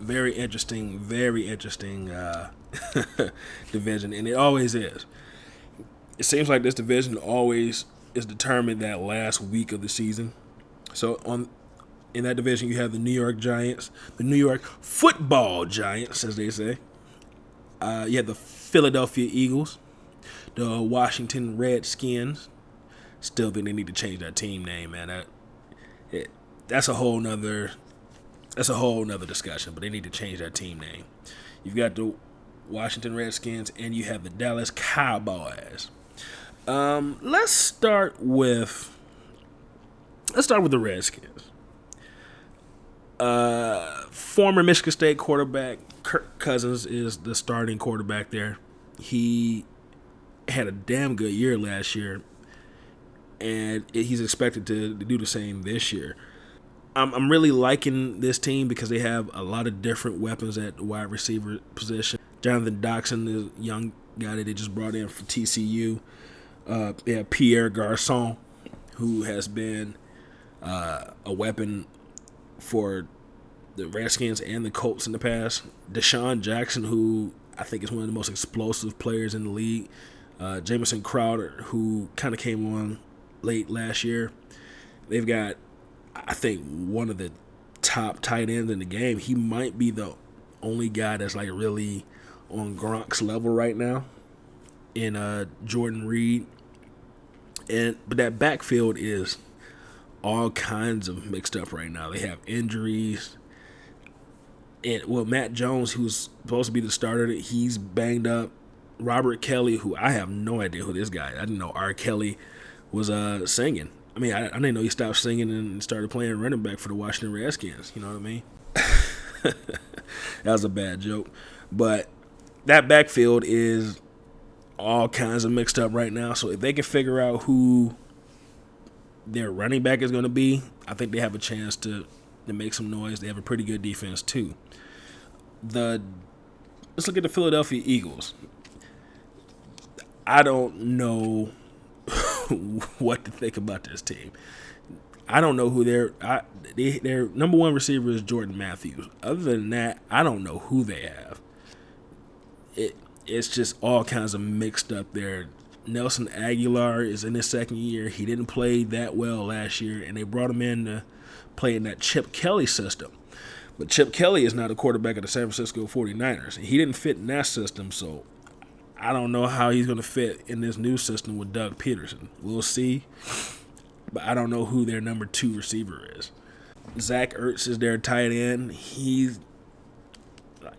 Very interesting, very interesting uh, division, and it always is. It seems like this division always is determined that last week of the season. So on in that division, you have the New York Giants, the New York Football Giants, as they say. Uh, you have the Philadelphia Eagles, the Washington Redskins. Still think they need to change that team name, man. That, it, that's a whole nother that's a whole nother discussion, but they need to change that team name. You've got the Washington Redskins and you have the Dallas Cowboys. Um, let's start with let's start with the Redskins. Uh, former Michigan State quarterback Kirk Cousins is the starting quarterback there. He had a damn good year last year, and he's expected to, do the same this year. I'm, I'm really liking this team because they have a lot of different weapons at the wide receiver position. Jonathan Doctson is a young guy that they just brought in from TCU. Uh, they have Pierre Garcon, who has been uh, a weapon for the Redskins and the Colts in the past. DeSean Jackson, who I think is one of the most explosive players in the league. Uh, Jamison Crowder, who kind of came on late last year. They've got, I think, one of the top tight ends in the game. He might be the only guy that's like really on Gronk's level right now. In uh, Jordan Reed, and but that backfield is all kinds of mixed up right now. They have injuries and well, Matt Jones, who's supposed to be the starter, he's banged up. Robert Kelley, who I have no idea who this guy. I didn't know R. Kelly was uh singing. I mean, I, I didn't know he stopped singing and started playing running back for the Washington Redskins. You know what I mean? that was a bad joke, but that backfield is all kinds of mixed up right now. So if they can figure out who their running back is going to be, I think they have a chance to to make some noise. They have a pretty good defense too. The let's look at the Philadelphia Eagles. I don't know what to think about this team. I don't know who their they, their number one receiver is Jordan Matthews. Other than that, I don't know who they have. It it's just all kinds of mixed up there. Nelson Agholor is in his second year. He didn't play that well last year, and they brought him in to play in that Chip Kelly system. But Chip Kelly is not a quarterback of the San Francisco 49ers. And he didn't fit in that system, so I don't know how he's going to fit in this new system with Doug Pederson. We'll see. But I don't know who their number two receiver is. Zach Ertz is their tight end. He's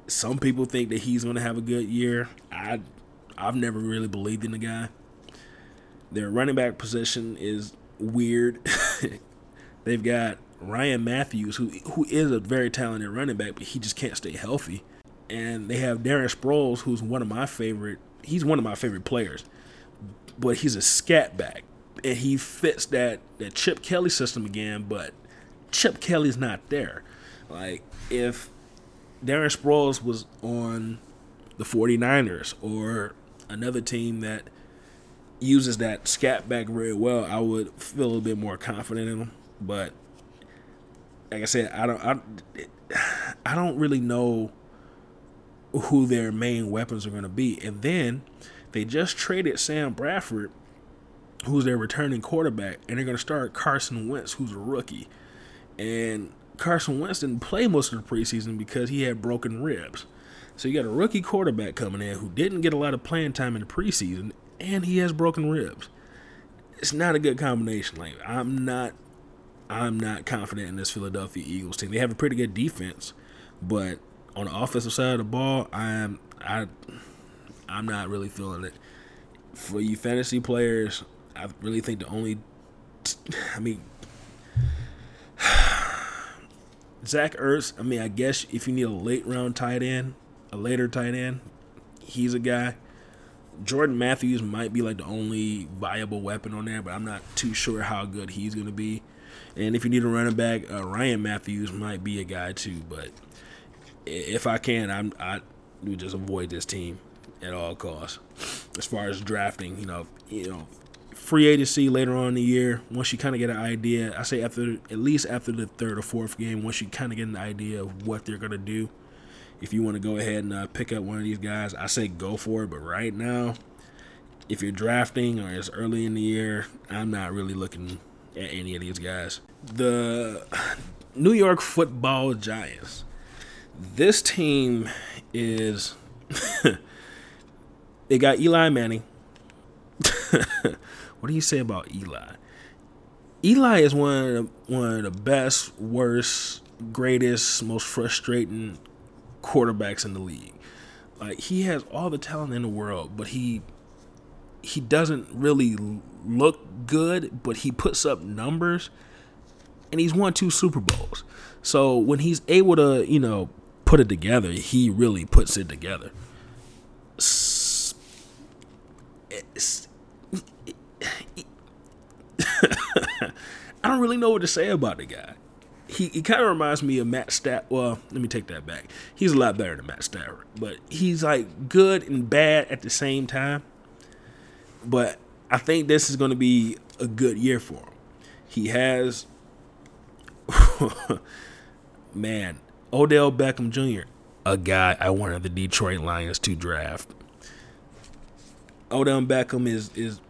some people think that he's going to have a good year. I I've never really believed in the guy. Their running back position is weird. They've got Ryan Mathews, who who is a very talented running back, but he just can't stay healthy. And they have Darren Sproles, who's one of my favorite. He's one of my favorite players, but he's a scat back, and he fits that that Chip Kelly system again. But Chip Kelly's not there. Like if Darren Sproles was on the 49ers or another team that uses that scat back very well, I would feel a bit more confident in him. But like I said, I don't I, I don't really know who their main weapons are going to be. And then they just traded Sam Bradford, who's their returning quarterback, and they're going to start Carson Wentz, who's a rookie. And Carson Wentz didn't play most of the preseason because he had broken ribs. So you got a rookie quarterback coming in who didn't get a lot of playing time in the preseason, and he has broken ribs. It's not a good combination. Like I'm not I'm not confident in this Philadelphia Eagles team. They have a pretty good defense, but on the offensive side of the ball, I'm I I'm not really feeling it. For you fantasy players, I really think the only I mean Zach Ertz, I mean, I guess if you need a late round tight end, a later tight end, he's a guy. Jordan Matthews might be like the only viable weapon on there, but I'm not too sure how good he's going to be. And if you need a running back, uh, Ryan Mathews might be a guy too. But if I can, I'm I would just avoid this team at all costs. As far as drafting, you know, you know, free agency later on in the year, once you kind of get an idea, I say after at least after the third or fourth game, once you kind of get an idea of what they're gonna do. If you want to go ahead and uh, pick up one of these guys, I say go for it. But right now, if you're drafting or it's early in the year, I'm not really looking at any of these guys. The New York Football Giants. This team is. they got Eli Manning. what do you say about Eli? Eli is one of the, one of the best, worst, greatest, most frustrating quarterbacks in the league. Like he has all the talent in the world, but he he doesn't really look good, but he puts up numbers and he's won two Super Bowls. So when he's able to, you know, put it together, he really puts it together. I don't really know what to say about the guy. He, he kind of reminds me of Matt Stat. Well, let me take that back. He's a lot better than Matt Stafford, but he's like good and bad at the same time. But I think this is going to be a good year for him. He has, man, Odell Beckham Jr., a guy I wanted the Detroit Lions to draft. Odell Beckham is is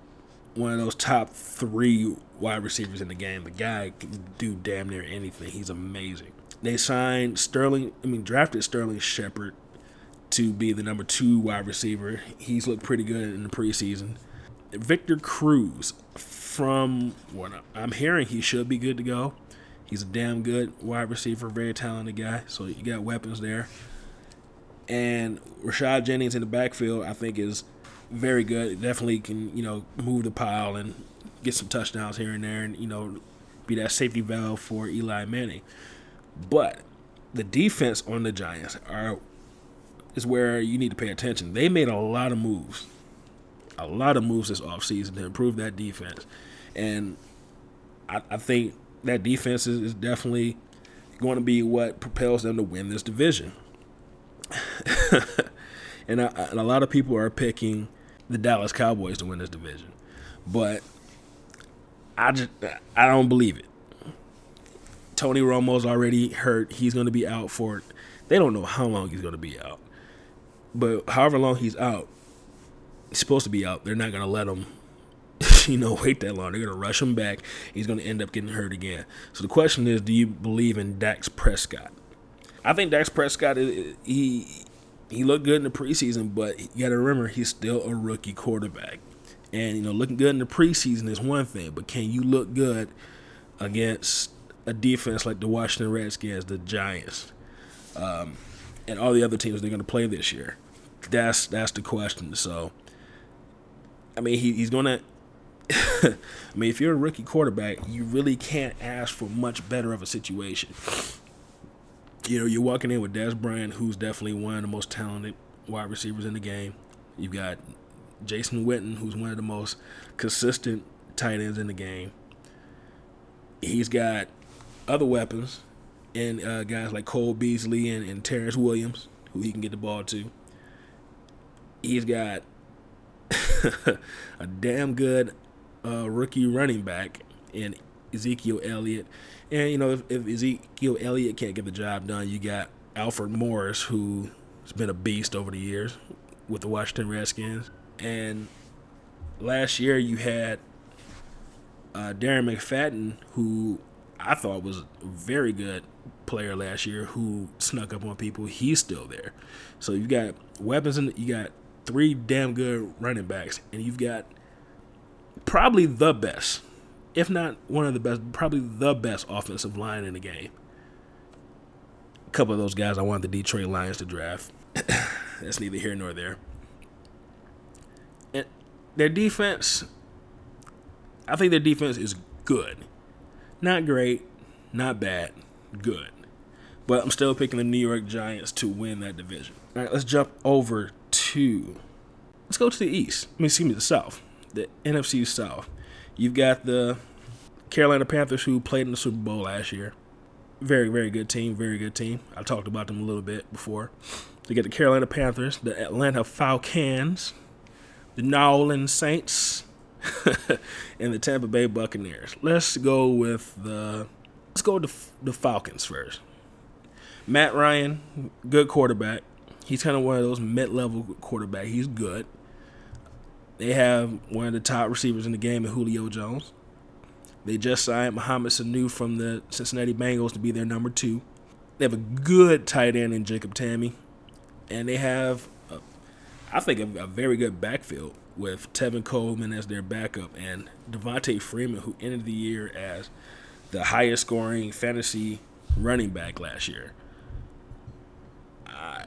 one of those top three wide receivers in the game. The guy can do damn near anything. He's amazing. They signed Sterling, I mean, drafted Sterling Shepard to be the number two wide receiver. He's looked pretty good in the preseason. Victor Cruz, from what I'm hearing, he should be good to go. He's a damn good wide receiver, very talented guy. So you got weapons there. And Rashad Jennings in the backfield, I think, is very good. Definitely can, you know, move the pile and get some touchdowns here and there, and you know, be that safety valve for Eli Manning. But the defense on the Giants are is where you need to pay attention. They made a lot of moves, a lot of moves this offseason to improve that defense, and I, I think that defense is, is definitely going to be what propels them to win this division. and, I, and a lot of people are picking the Dallas Cowboys to win this division, but I just I don't believe it. Tony Romo's already hurt. He's going to be out for. They don't know how long he's going to be out, but however long he's out, he's supposed to be out. They're not going to let him, you know, wait that long. They're going to rush him back. He's going to end up getting hurt again. So the question is, do you believe in Dak Prescott? I think Dak Prescott is he he looked good in the preseason, but you got to remember he's still a rookie quarterback. And you know, looking good in the preseason is one thing, but can you look good against a defense like the Washington Redskins, the Giants, um, and all the other teams they're going to play this year? That's that's the question. So, I mean, he, he's going to. I mean, if you're a rookie quarterback, you really can't ask for much better of a situation. You know, you're walking in with Dez Bryant, who's definitely one of the most talented wide receivers in the game. You've got Jason Witten, who's one of the most consistent tight ends in the game. He's got other weapons and uh, guys like Cole Beasley and, and Terrance Williams, who he can get the ball to. He's got a damn good uh, rookie running back in Ezekiel Elliott. And, you know, if, if Ezekiel Elliott can't get the job done, you got Alfred Morris, who's been a beast over the years with the Washington Redskins. And last year you had uh, Darren McFadden, who I thought was a very good player last year, who snuck up on people. He's still there. So you've got weapons and you got three damn good running backs, and you've got probably the best, if not one of the best, probably the best offensive line in the game. A couple of those guys I want the Detroit Lions to draft. That's neither here nor there And their defense, I think their defense is good. Not great, not bad, good. But I'm still picking the New York Giants to win that division. All right, let's jump over to. Let's go to the East. I mean, excuse me, the South, the NFC South. You've got the Carolina Panthers who played in the Super Bowl last year. Very, very good team. Very good team. I talked about them a little bit before. You get the Carolina Panthers, the Atlanta Falcons, the New Orleans Saints, and the Tampa Bay Buccaneers. Let's go with the let's go with the, the Falcons first. Matt Ryan, good quarterback. He's kind of one of those mid-level quarterback. He's good. They have one of the top receivers in the game in Julio Jones. They just signed Mohamed Sanu from the Cincinnati Bengals to be their number two. They have a good tight end in Jacob Tamme. And they have uh, I think, a, a, very good backfield with Tevin Coleman as their backup and Devonta Freeman, who ended the year as the highest scoring fantasy running back last year. I,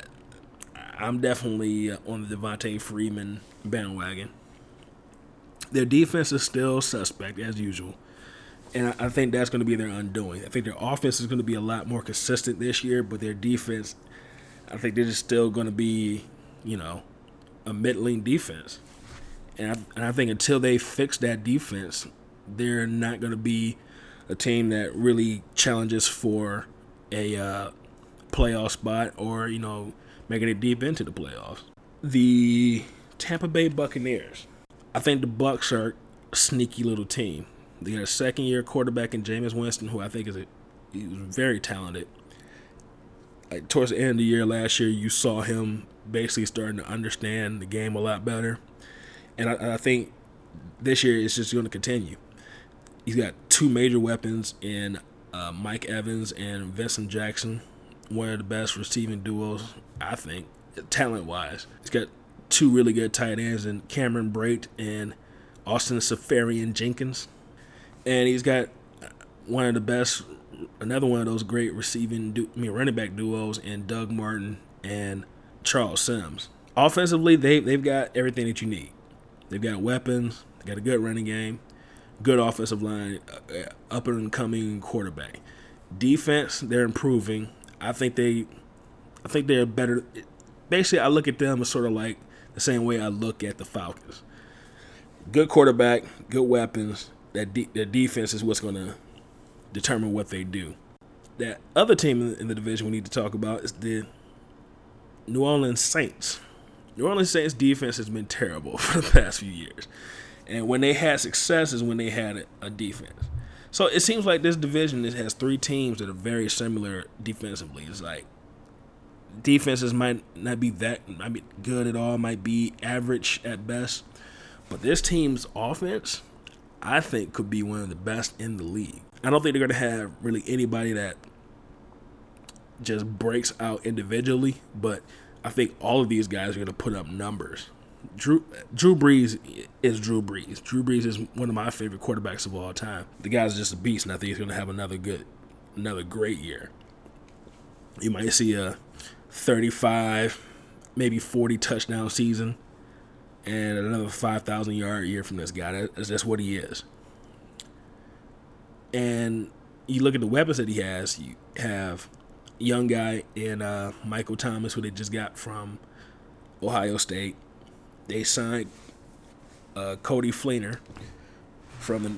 I'm definitely on the Devonta Freeman bandwagon. Their defense is still suspect as usual. And I, I think that's going to be their undoing. I think their offense is going to be a lot more consistent this year, but their defense, I think they're just still going to be, you know, a middling defense. And I, and I think until they fix that defense, they're not going to be a team that really challenges for a uh, playoff spot or, you know, making it deep into the playoffs. The Tampa Bay Buccaneers. I think the Bucs are a sneaky little team. They got a second year quarterback in Jameis Winston, who I think is a, he's very talented. Like towards the end of the year last year, you saw him basically starting to understand the game a lot better. And I, I think this year it's just going to continue. He's got two major weapons in uh, Mike Evans and Vincent Jackson, one of the best receiving duos, I think, talent wise. He's got two really good tight ends in Cameron Brate and Austin Seferian Jenkins. And he's got one of the best, another one of those great receiving, du- I mean, running back duos in Doug Martin and Charles Sims. Offensively, they they've got everything that you need. They've got weapons. They got a good running game. good offensive line, uh, up and coming quarterback. Defense, they're improving. I think they, I think they're better. Basically, I look at them as sort of like the same way I look at the Falcons. Good quarterback, good weapons. That de- defense is what's going to determine what they do. That other team in the division we need to talk about is the New Orleans Saints. New Orleans Saints defense has been terrible for the past few years. And when they had success is when they had a defense. So it seems like this division has three teams that are very similar defensively. It's like defenses might not be that might be good at all, might be average at best. But this team's offense, I think, could be one of the best in the league. I don't think they're gonna have really anybody that just breaks out individually, but I think all of these guys are gonna put up numbers. Drew Drew Brees is Drew Brees. Drew Brees is one of my favorite quarterbacks of all time. The guy's just a beast, and I think he's gonna have another good, another great year. You might see a 35, maybe 40 touchdown season, and another 5,000 yard year from this guy. That's, what he is. And you look at the weapons that he has. You have young guy in uh, Michael Thomas, who they just got from Ohio State. They signed uh, Coby Fleener from the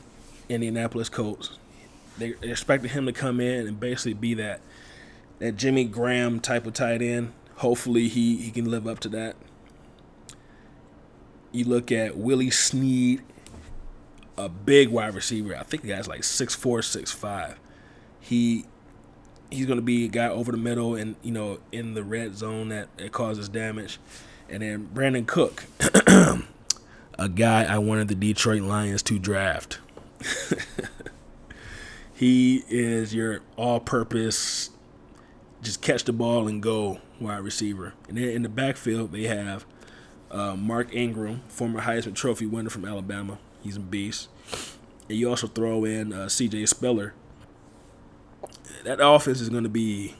Indianapolis Colts. They expected him to come in and basically be that that Jimmy Graham type of tight end. Hopefully, he he can live up to that. You look at Willie Snead, a big wide receiver. I think the guy's like six four, six five. He he's to be a guy over the middle and you know in the red zone that, that causes damage. And then Brandin Cook, a guy I wanted the Detroit Lions to draft. he is your all-purpose, just catch the ball and go wide receiver. And then in the backfield they have uh, Mark Ingram, former Heisman Trophy winner from Alabama. He's a beast. And you also throw in uh, C.J. Spiller, that offense is going to be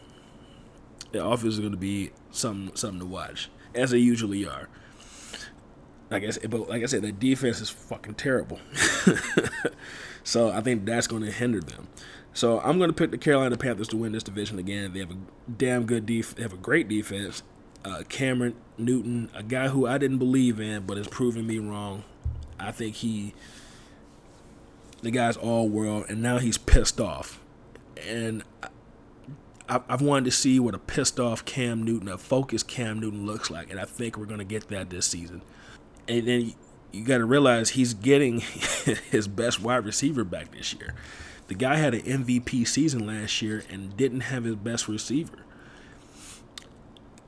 the offense is going to be something something to watch as they usually are. Like I said, but like I said, the defense is fucking terrible. so I think that's going to hinder them. So I'm going to pick the Carolina Panthers to win this division again. They have a damn good def. They have a great defense. Uh, Cameron Newton, a guy who I didn't believe in, but has proven me wrong. I think he, the guy's all world, and now he's pissed off and I, have wanted to see what a pissed off Cam Newton, a focused Cam Newton looks like, and I think we're going to get that this season. And then you got to realize he's getting his best wide receiver back this year. The guy had an MVP season last year and didn't have his best receiver.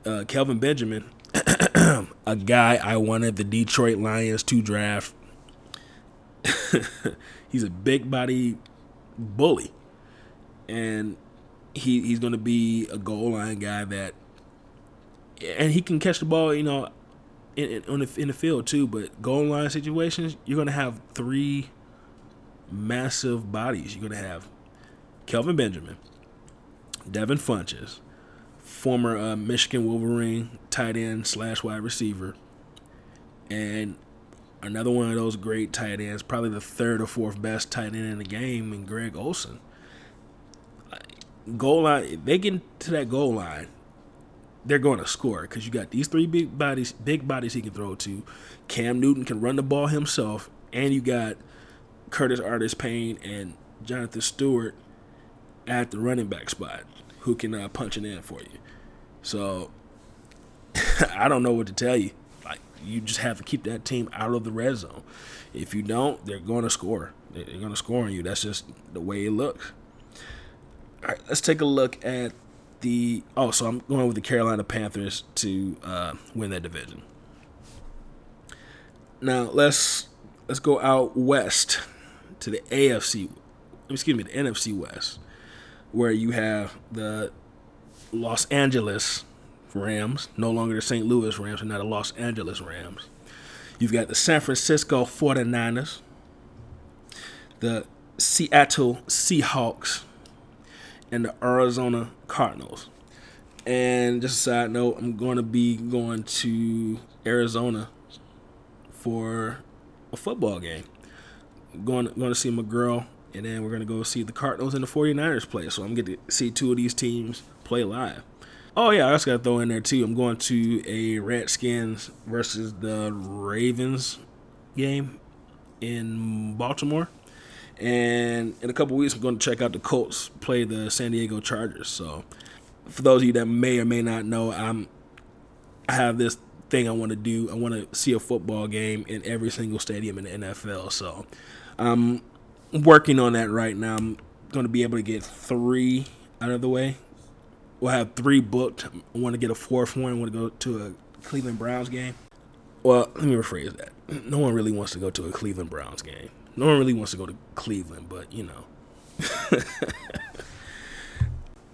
Uh, Kelvin Benjamin, a guy I wanted the Detroit Lions to draft. he's a big body bully and he he's going to be a goal line guy that, and he can catch the ball, you know, in in, the, in the field too. But goal line situations, you're going to have three massive bodies. You're going to have Kelvin Benjamin, Devin Funchess, former uh, Michigan Wolverine tight end slash wide receiver, and another one of those great tight ends, probably the third or fourth best tight end in the game, and Greg Olsen goal line, they get to that goal line, they're going to score because you got these three big bodies, big bodies he can throw to. Cam Newton can run the ball himself, and you got Curtis Artis-Payne and Jonathan Stewart at the running back spot who can uh, punch it in for you. So I don't know what to tell you. Like you just have to keep that team out of the red zone. If you don't, they're going to score. They're going to score on you. That's just the way it looks. All right, let's take a look at the. Oh, so I'm going with the Carolina Panthers to uh, win that division. Now let's let's go out west to the AFC. Excuse me, the NFC West, where you have the Los Angeles Rams, no longer the St. Louis Rams, and now the Los Angeles Rams. You've got the San Francisco 49ers, the Seattle Seahawks, and the Arizona Cardinals. And just a side note, I'm going to be going to Arizona for a football game. Going going to see my girl, and then we're gonna go see the Cardinals and the 49ers play. So I'm gonna see two of these teams play live. Oh yeah, I just gotta throw in there too. I'm going to a Redskins versus the Ravens game in Baltimore, and in a couple weeks I'm going to check out the Colts play the San Diego Chargers. So for those of you that may or may not know, I'm I have this thing I want to do. I want to see a football game in every single stadium in the NFL. So I'm working on that right now. I'm going to be able to get three out of the way. We'll have three booked. I want to get a fourth one. I want to go to a Cleveland Browns game. Well, let me rephrase that. No one really wants to go to a Cleveland Browns game. No one really wants to go to Cleveland, but you know.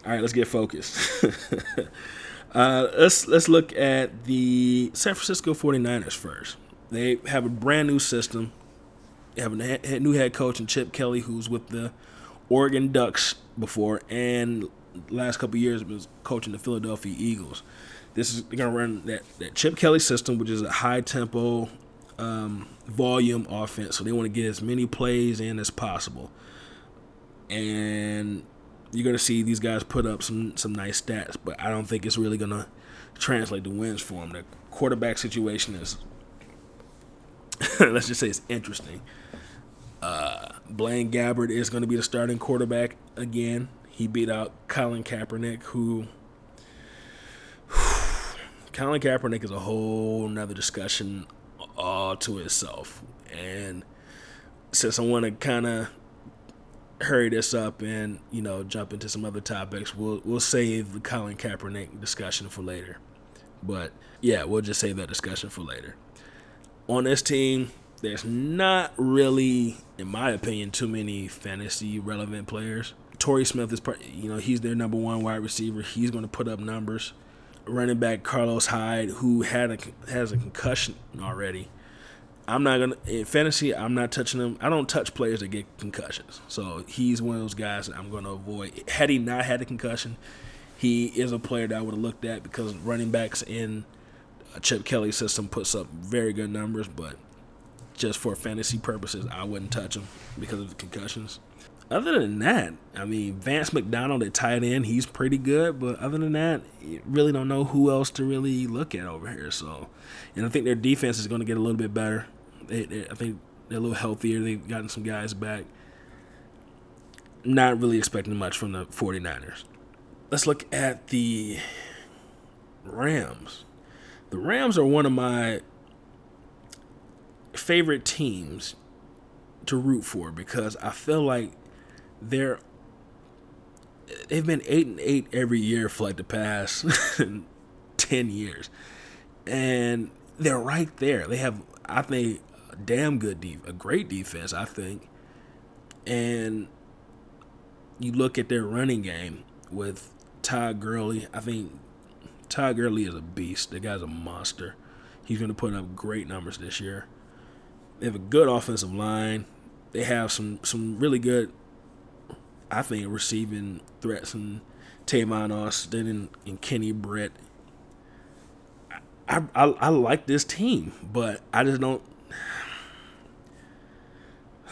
All right, let's get focused. uh, let's let's look at the San Francisco 49ers first. They have a brand new system. Have a new head coach in Chip Kelly, who's with the Oregon Ducks before, and last couple years was coaching the Philadelphia Eagles. This is going to run that, that Chip Kelly system, which is a high tempo, um, volume offense. So they want to get as many plays in as possible. And you're going to see these guys put up some some nice stats, but I don't think it's really going to translate to wins for them. The quarterback situation is, let's just say, it's interesting. Uh, Blaine Gabbert is going to be the starting quarterback again. He beat out Colin Kaepernick, who Colin Kaepernick is a whole nother discussion all to itself. And since I want to kind of hurry this up and you know jump into some other topics. We'll we'll save the Colin Kaepernick discussion for later. But yeah, we'll just save that discussion for later. On this team, there's not really, in my opinion, too many fantasy relevant players. Torrey Smith is, part, you know, he's their number one wide receiver. He's going to put up numbers. Running back Carlos Hyde, who had a has a concussion already, I'm not gonna in fantasy. I'm not touching him. I don't touch players that get concussions. So he's one of those guys that I'm going to avoid. Had he not had a concussion, he is a player that I would have looked at because running backs in Chip Kelly system puts up very good numbers, but just for fantasy purposes, I wouldn't touch him because of the concussions. Other than that, I mean Vance McDonald at tight end, he's pretty good, but other than that, you really don't know who else to really look at over here. So, and I think their defense is going to get a little bit better they, they, I think they're a little healthier. They've gotten some guys back. Not really expecting much from the 49ers. Let's look at the Rams. The Rams are one of my favorite teams to root for because I feel like they're they've been eight and eight every year for like the past ten years, and they're right there. They have I think a damn good def- a great defense, I think. And you look at their running game with Todd Gurley. I think Todd Gurley is a beast. The guy's a monster. He's going to put up great numbers this year. They have a good offensive line. They have some some really good, I think, receiving threats and Tavon Austin and, and Kenny Britt. I, I I like this team, but I just don't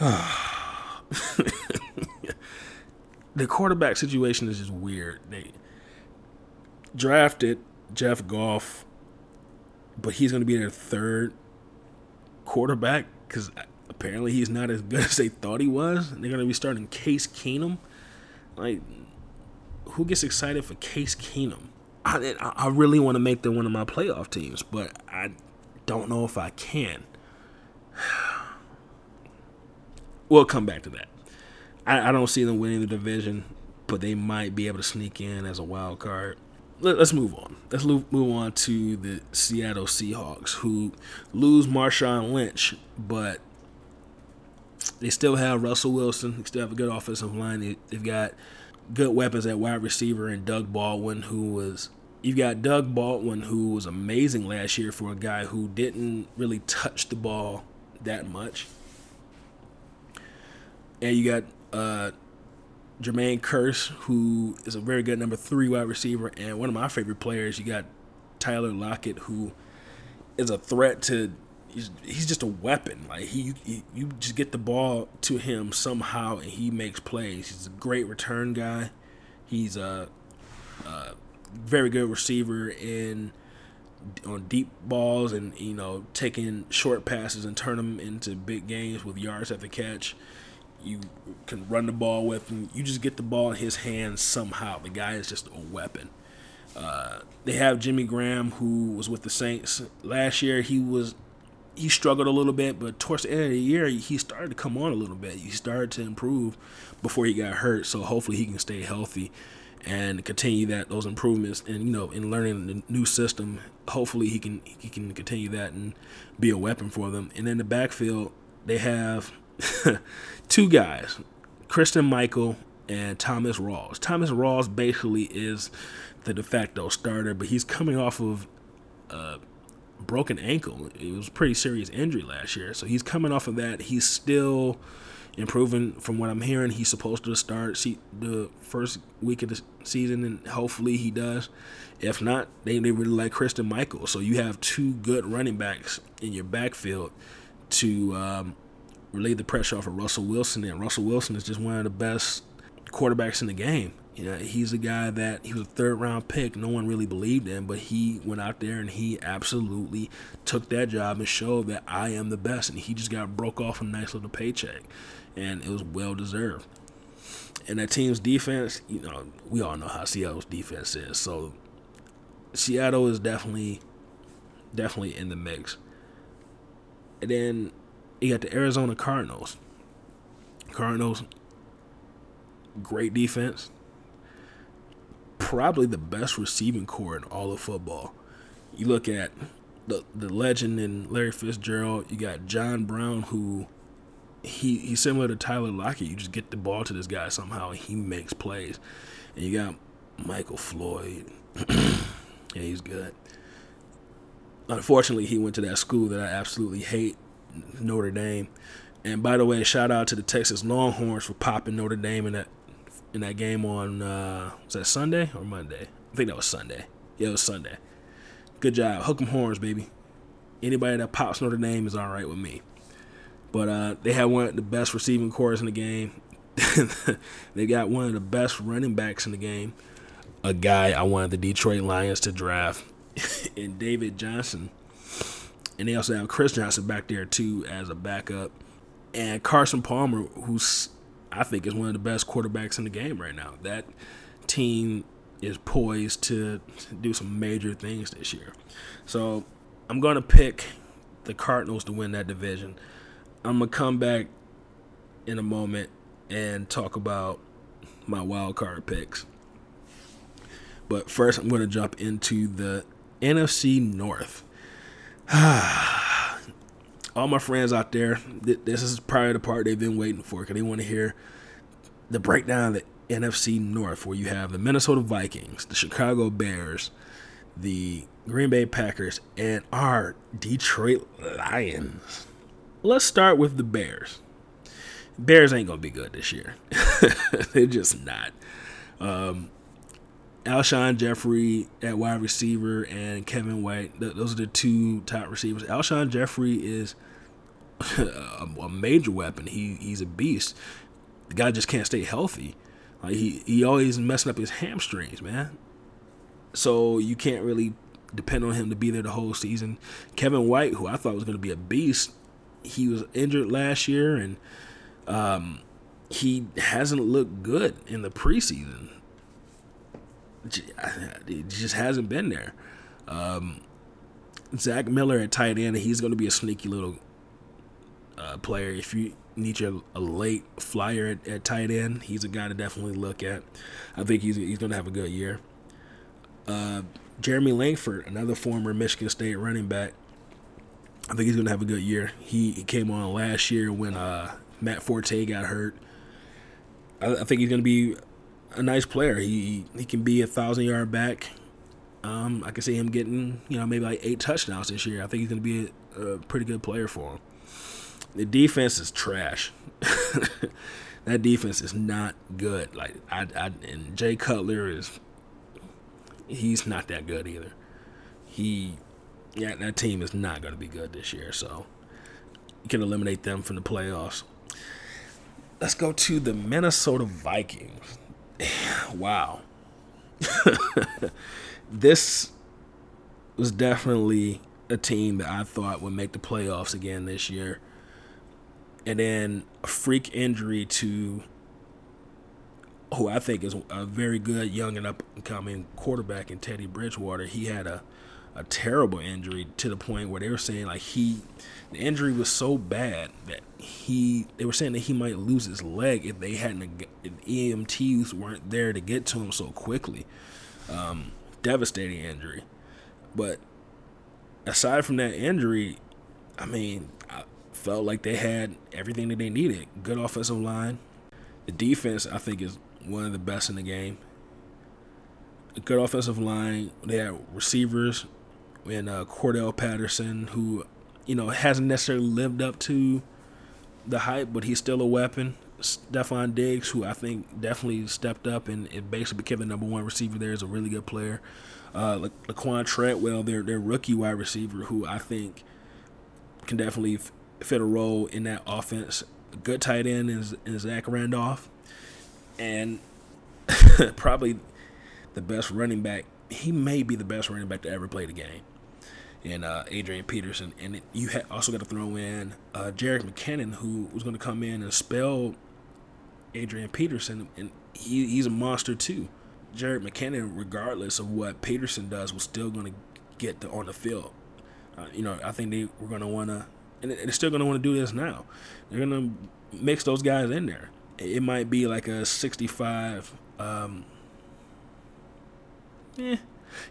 the quarterback situation is just weird. They drafted Jeff Goff, but he's going to be their third quarterback because apparently he's not as good as they thought he was. They're going to be starting Case Keenum. Like, who gets excited for Case Keenum? I, I really want to make them one of my playoff teams, but I don't know if I can we'll come back to that. I, I, don't see them winning the division, but they might be able to sneak in as a wild card. Let, us move on. Let's move on to the Seattle Seahawks, who lose Marshawn Lynch, but they still have Russell Wilson. They still have a good offensive line. They, they've got good weapons at wide receiver and Doug Baldwin, who was You've got Doug Baldwin, who was amazing last year for a guy who didn't really touch the ball that much and you got uh, Jermaine Kearse, who is a very good number three wide receiver, and one of my favorite players. You got Tyler Lockett, who is a threat to he's, he's just a weapon. Like he, he, you just get the ball to him somehow, and he makes plays. He's a great return guy. He's a, a very good receiver in on deep balls and you know taking short passes and turn them into big games with yards at the catch. You can run the ball with him. You just get the ball in his hands somehow. The guy is just a weapon. Uh, they have Jimmy Graham, who was with the Saints last year. He was he struggled a little bit, but towards the end of the year, he started to come on a little bit. He started to improve before he got hurt. So hopefully he can stay healthy and continue that those improvements and you know in learning the new system hopefully he can he can continue that and be a weapon for them and in the backfield they have two guys Christine Michael and Thomas Rawls Thomas Rawls basically is the de facto starter but he's coming off of a broken ankle it was a pretty serious injury last year so he's coming off of that he's still improving. From what I'm hearing, he's supposed to start the first week of the season, and hopefully he does. If not, they, they really like Christine Michael. So you have two good running backs in your backfield to um, relieve the pressure off of Russell Wilson. And Russell Wilson is just one of the best quarterbacks in the game. You know, he's a guy that he was a third round pick. No one really believed in, but he went out there and he absolutely took that job and showed that I am the best. And he just got broke off a nice little paycheck and it was well deserved. And that team's defense, you know, we all know how Seattle's defense is. So Seattle is definitely, definitely in the mix. And then you got the Arizona Cardinals. Cardinals, great defense. Probably the best receiving corps in all of football. You look at the the legend in Larry Fitzgerald. You got John Brown, who he he's similar to Tyler Lockett. You just get the ball to this guy somehow, and he makes plays. And you got Michael Floyd. yeah, he's good. Unfortunately, he went to that school that I absolutely hate, Notre Dame. And by the way, shout out to the Texas Longhorns for popping Notre Dame in that in that game on uh, was that Sunday or Monday? I think that was Sunday. Yeah, it was Sunday. Good job, hook 'em horns, baby. Anybody that pops Notre Dame is all right with me. But uh, they had one of the best receiving corps in the game. they got one of the best running backs in the game. A guy I wanted the Detroit Lions to draft, and David Johnson. And they also have Chris Johnson back there too as a backup, and Carson Palmer, who's I think is one of the best quarterbacks in the game right now. That team is poised to do some major things this year. So I'm going to pick the Cardinals to win that division. I'm gonna come back in a moment and talk about my wild card picks. But first, I'm going to jump into the NFC North. All my friends out there, this is probably the part they've been waiting for because they want to hear the breakdown of the NFC North, where you have the Minnesota Vikings, the Chicago Bears, the Green Bay Packers, and our Detroit Lions let's start with the Bears. Bears ain't gonna be good this year. They're just not. Um, Alshon Jeffery at wide receiver and Kevin White. Th- those are the two top receivers. Alshon Jeffery is a, a, major weapon. He he's a beast. The guy just can't stay healthy. Like he he always messing up his hamstrings, man. So you can't really depend on him to be there the whole season. Kevin White, who I thought was going to be a beast, he was injured last year and um, he hasn't looked good in the preseason. It just hasn't been there. Um, Zach Miller at tight end, he's going to be a sneaky little uh, player. If you need your a late flyer at, at, tight end, he's a guy to definitely look at. I think he's he's going to have a good year. Uh, Jeremy Langford, another former Michigan State running back, I think he's gonna have a good year. He, he came on last year when uh, Matt Forte got hurt. I, I, think he's gonna be a nice player. He he can be a thousand yard back. Um, I can see him getting you know maybe like eight touchdowns this year. I think he's gonna be a, a pretty good player for him. The defense is trash. that defense is not good. Like I, I and Jay Cutler is he's not that good either. He yeah, that team is not going to be good this year. So you can eliminate them from the playoffs. Let's go to the Minnesota Vikings. Wow. this was definitely a team that I thought would make the playoffs again this year. And then a freak injury to who I think is a very good young and up and coming quarterback in Teddy Bridgewater. He had a a terrible injury to the point where they were saying like he the injury was so bad that he they were saying that he might lose his leg if they hadn't if EMTs weren't there to get to him so quickly. Um, devastating injury, but aside from that injury, I mean, I felt like they had everything that they needed. Good offensive line, the defense I think is one of the best in the game. A good offensive line. They had receivers and uh, Cordarrelle Patterson, who you know hasn't necessarily lived up to the hype, but he's still a weapon. Stefon Diggs, who I think definitely stepped up and, and basically became the number one receiver there, is a really good player. Uh, La- Laquon Treadwell, their their rookie wide receiver, who I think can definitely f- fit a role in that offense. A good tight end is, is Zach Randolph, and probably the best running back. He may be the best running back to ever play the game and uh, Adrian Peterson. And you ha- also got to throw in uh, Jerick McKinnon, who was going to come in and spell Adrian Peterson, and he, he's a monster too. Jerick McKinnon, regardless of what Peterson does, was still going to get the, on the field. Uh, you know, I think they were going to want to, and they're still going to want to do this now. They're going to mix those guys in there. It might be like a 65. Um, eh,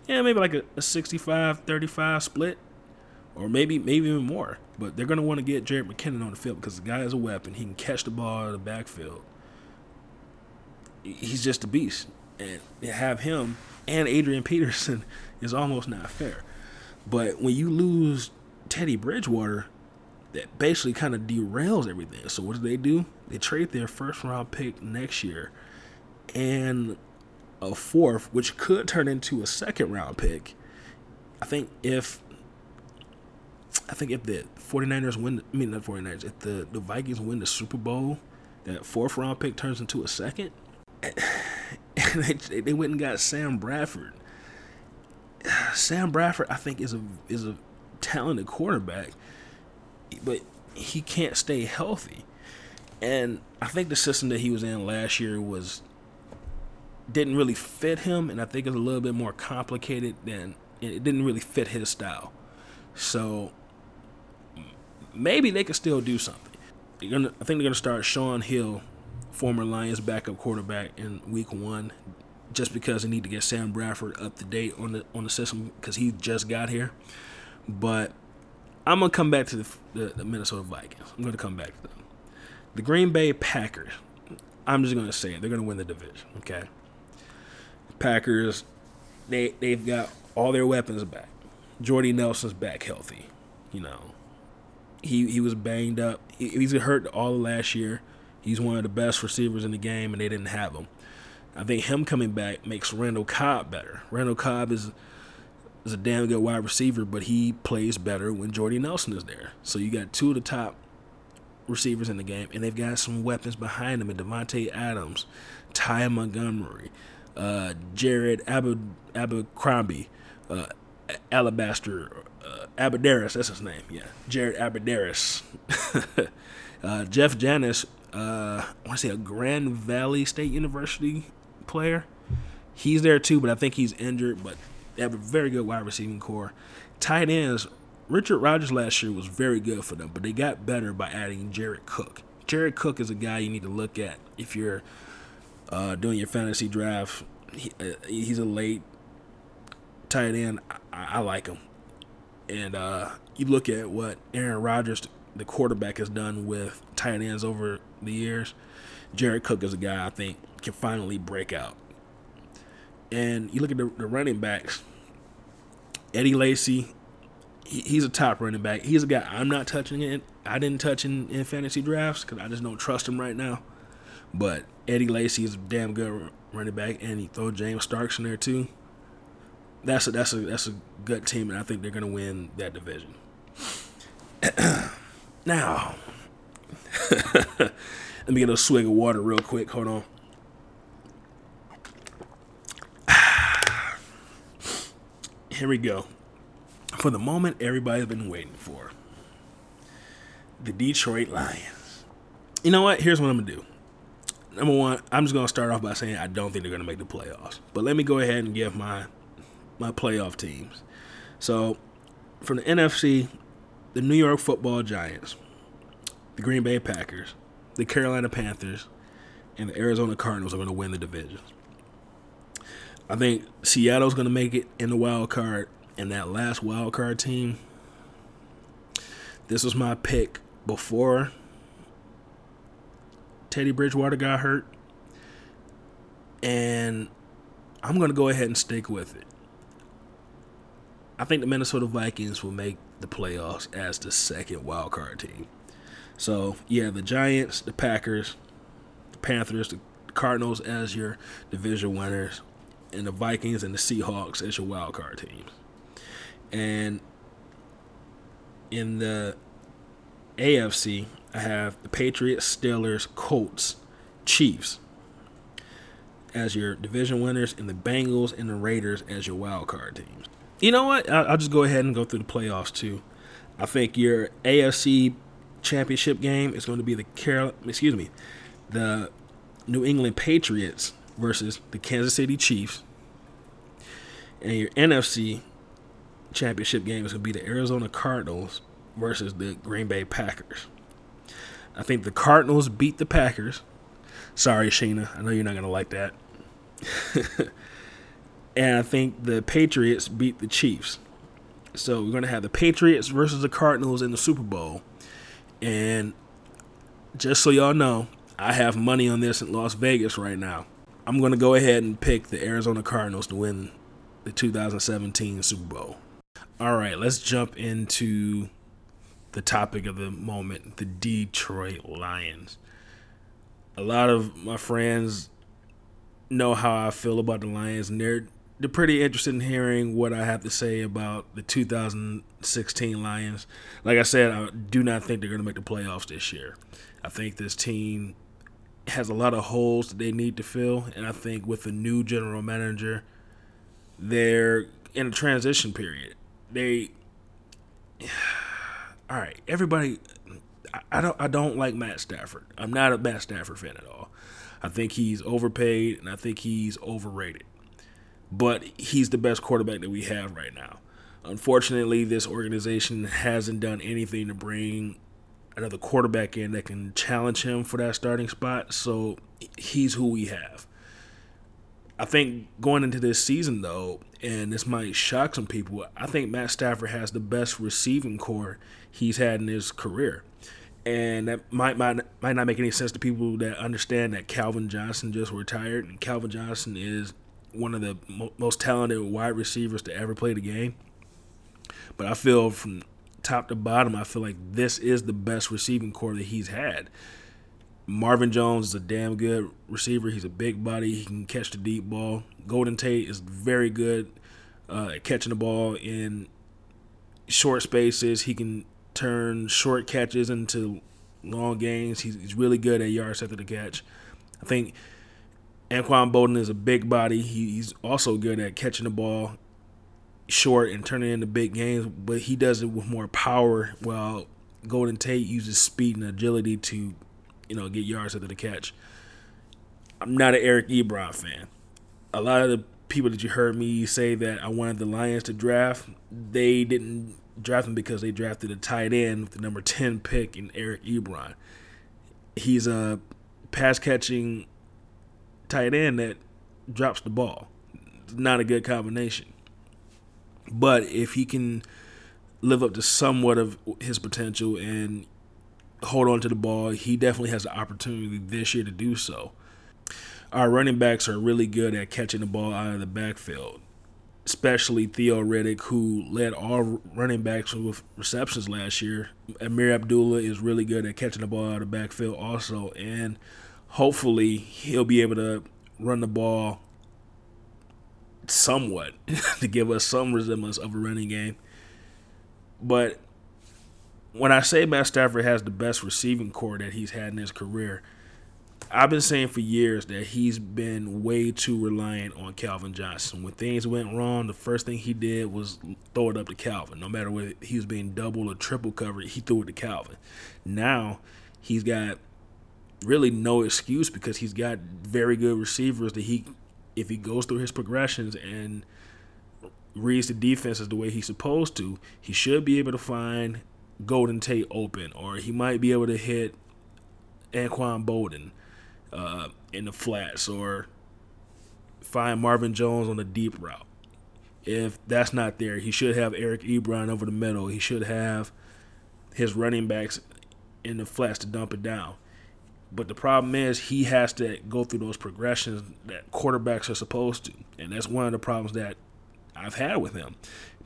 yeah, maybe like a, a 65 35 split, or maybe maybe even more. But they're gonna want to get Jared McKinnon on the field because the guy is a weapon. He can catch the ball out of the backfield. He's just a beast, and have him and Adrian Peterson is almost not fair. But when you lose Teddy Bridgewater, that basically kind of derails everything. So what do they do? They trade their first round pick next year, and a fourth, which could turn into a second round pick. I think if I think if the 49ers win, I mean not 49ers, if the, the Vikings win the Super Bowl, that fourth round pick turns into a second. And they, they went and got Sam Bradford. Sam Bradford, I think, is a is a talented quarterback, but he can't stay healthy. And I think the system that he was in last year was didn't really fit him, and I think it's a little bit more complicated than it didn't really fit his style. So maybe they could still do something. Gonna, I think they're gonna start Shaun Hill, former Lions backup quarterback, in Week One, just because they need to get Sam Bradford up to date on the on the system because he just got here. But I'm gonna come back to the, the, the Minnesota Vikings. I'm gonna come back to them. The Green Bay Packers. I'm just gonna say it. They're gonna win the division. Okay. Packers, they they've got all their weapons back. Jordy Nelson's back healthy. You know, he he was banged up. He, he's hurt all of last year. He's one of the best receivers in the game, and they didn't have him. I think him coming back makes Randall Cobb better. Randall Cobb is is a damn good wide receiver, but he plays better when Jordy Nelson is there. So you got two of the top receivers in the game, and they've got some weapons behind them. And Davante Adams, Ty Montgomery, uh, Jared Ab- Abercrombie, uh, Alabaster, uh, Abbrederis, that's his name. Yeah, Jared Abbrederis. uh, Jeff Janis, uh, I want to say a Grand Valley State University player. He's there too, but I think he's injured. But they have a very good wide receiving corps. Tight ends, Richard Rodgers last year was very good for them, but they got better by adding Jared Cook. Jared Cook is a guy you need to look at if you're uh, doing your fantasy draft. He, uh, he's a late tight end. I, I like him. And uh, you look at what Aaron Rodgers, the quarterback, has done with tight ends over the years. Jared Cook is a guy I think can finally break out. And you look at the, the running backs. Eddie Lacy, he, he's a top running back. He's a guy I'm not touching it. I didn't touch in, in fantasy drafts because I just don't trust him right now. But Eddie Lacy is a damn good running back, and you throw James Starks in there too. that's a that's a that's a good team, and I think they're gonna win that division. now, let me get a swig of water real quick. Hold on. Here we go. For the moment everybody's been waiting for. The Detroit Lions. You know what? Here's what I'm gonna do. Number one, I'm just gonna start off by saying I don't think they're gonna make the playoffs. But let me go ahead and give my my playoff teams. So from the NFC, the New York Football Giants, the Green Bay Packers, the Carolina Panthers, and the Arizona Cardinals are going to win the divisions. I think Seattle's going to make it in the wild card, and that last wild card team. This was my pick before Teddy Bridgewater got hurt, and I'm going to go ahead and stick with it. I think the Minnesota Vikings will make the playoffs as the second wild card team. So yeah, the Giants, the Packers, the Panthers, the Cardinals as your division winners, and the Vikings and the Seahawks as your wild card teams. And in the AFC, I have the Patriots, Steelers, Colts, Chiefs as your division winners, and the Bengals and the Raiders as your wild card teams. You know what? I'll just go ahead and go through the playoffs too. I think your AFC championship game is going to be the Carol, excuse me, the New England Patriots versus the Kansas City Chiefs. And your NFC championship game is going to be the Arizona Cardinals versus the Green Bay Packers. I think the Cardinals beat the Packers. Sorry, Sheena. I know you're not going to like that. and I think the Patriots beat the Chiefs. So we're going to have the Patriots versus the Cardinals in the Super Bowl. And just so y'all know, I have money on this in Las Vegas right now. I'm going to go ahead and pick the Arizona Cardinals to win the 2017 Super Bowl. All right, let's jump into the topic of the moment the Detroit Lions. A lot of my friends know how I feel about the Lions, and they're they're pretty interested in hearing what I have to say about the 2016 Lions. Like I said, I do not think they're going to make the playoffs this year. I think this team has a lot of holes that they need to fill, and I think with a new general manager, they're in a transition period. They, all right, everybody. I don't. I don't like Matt Stafford. I'm not a Matt Stafford fan at all. I think he's overpaid, and I think he's overrated but he's the best quarterback that we have right now. Unfortunately, this organization hasn't done anything to bring another quarterback in that can challenge him for that starting spot, so he's who we have. I think going into this season, though, and this might shock some people, I think Matt Stafford has the best receiving corps he's had in his career. And that might, might might not make any sense to people that understand that Calvin Johnson just retired, and Calvin Johnson is one of the mo- most talented wide receivers to ever play the game. But I feel from top to bottom, I feel like this is the best receiving corps that he's had. Marvin Jones is a damn good receiver. He's a big body. He can catch the deep ball. Golden Tate is very good uh, at catching the ball in short spaces. He can turn short catches into long gains. He's, he's really good at yards after the catch. I think Anquan Boldin is a big body. He, he's also good at catching the ball short and turning into big games, but he does it with more power while Golden Tate uses speed and agility to, you know, get yards after the catch. I'm not an Eric Ebron fan. A lot of the people that you heard me say that I wanted the Lions to draft, they didn't draft him because they drafted a tight end with the number 10 pick in Eric Ebron. He's a pass catching tight end that drops the ball. Not a good combination. But if he can live up to somewhat of his potential and hold on to the ball, he definitely has the opportunity this year to do so. Our running backs are really good at catching the ball out of the backfield, especially Theo Riddick, who led all running backs with receptions last year. Ameer Abdullah is really good at catching the ball out of the backfield also, and hopefully he'll be able to run the ball somewhat to give us some resemblance of a running game. But when I say Matt Stafford has the best receiving corps that he's had in his career, I've been saying for years that he's been way too reliant on Calvin Johnson. When things went wrong, the first thing he did was throw it up to Calvin. No matter whether he was being double or triple covered, he threw it to Calvin. Now he's got really no excuse because he's got very good receivers that he, if he goes through his progressions and reads the defenses the way he's supposed to, he should be able to find Golden Tate open, or he might be able to hit Anquan Boldin uh, in the flats or find Marvin Jones on the deep route. If that's not there, he should have Eric Ebron over the middle. He should have his running backs in the flats to dump it down. But the problem is he has to go through those progressions that quarterbacks are supposed to. And that's one of the problems that I've had with him.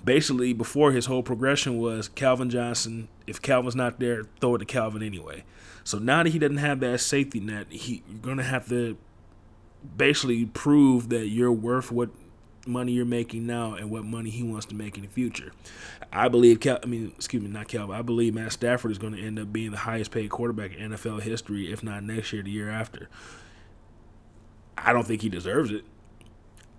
Basically, before his whole progression was Calvin Johnson. If Calvin's not there, throw it to Calvin anyway. So now that he doesn't have that safety net, he you're gonna have to basically prove that you're worth what money you're making now and what money he wants to make in the future. I believe Cal, I mean, excuse me, not Calvin. I believe Matt Stafford is going to end up being the highest paid quarterback in NFL history, if not next year, the year after. I don't think he deserves it.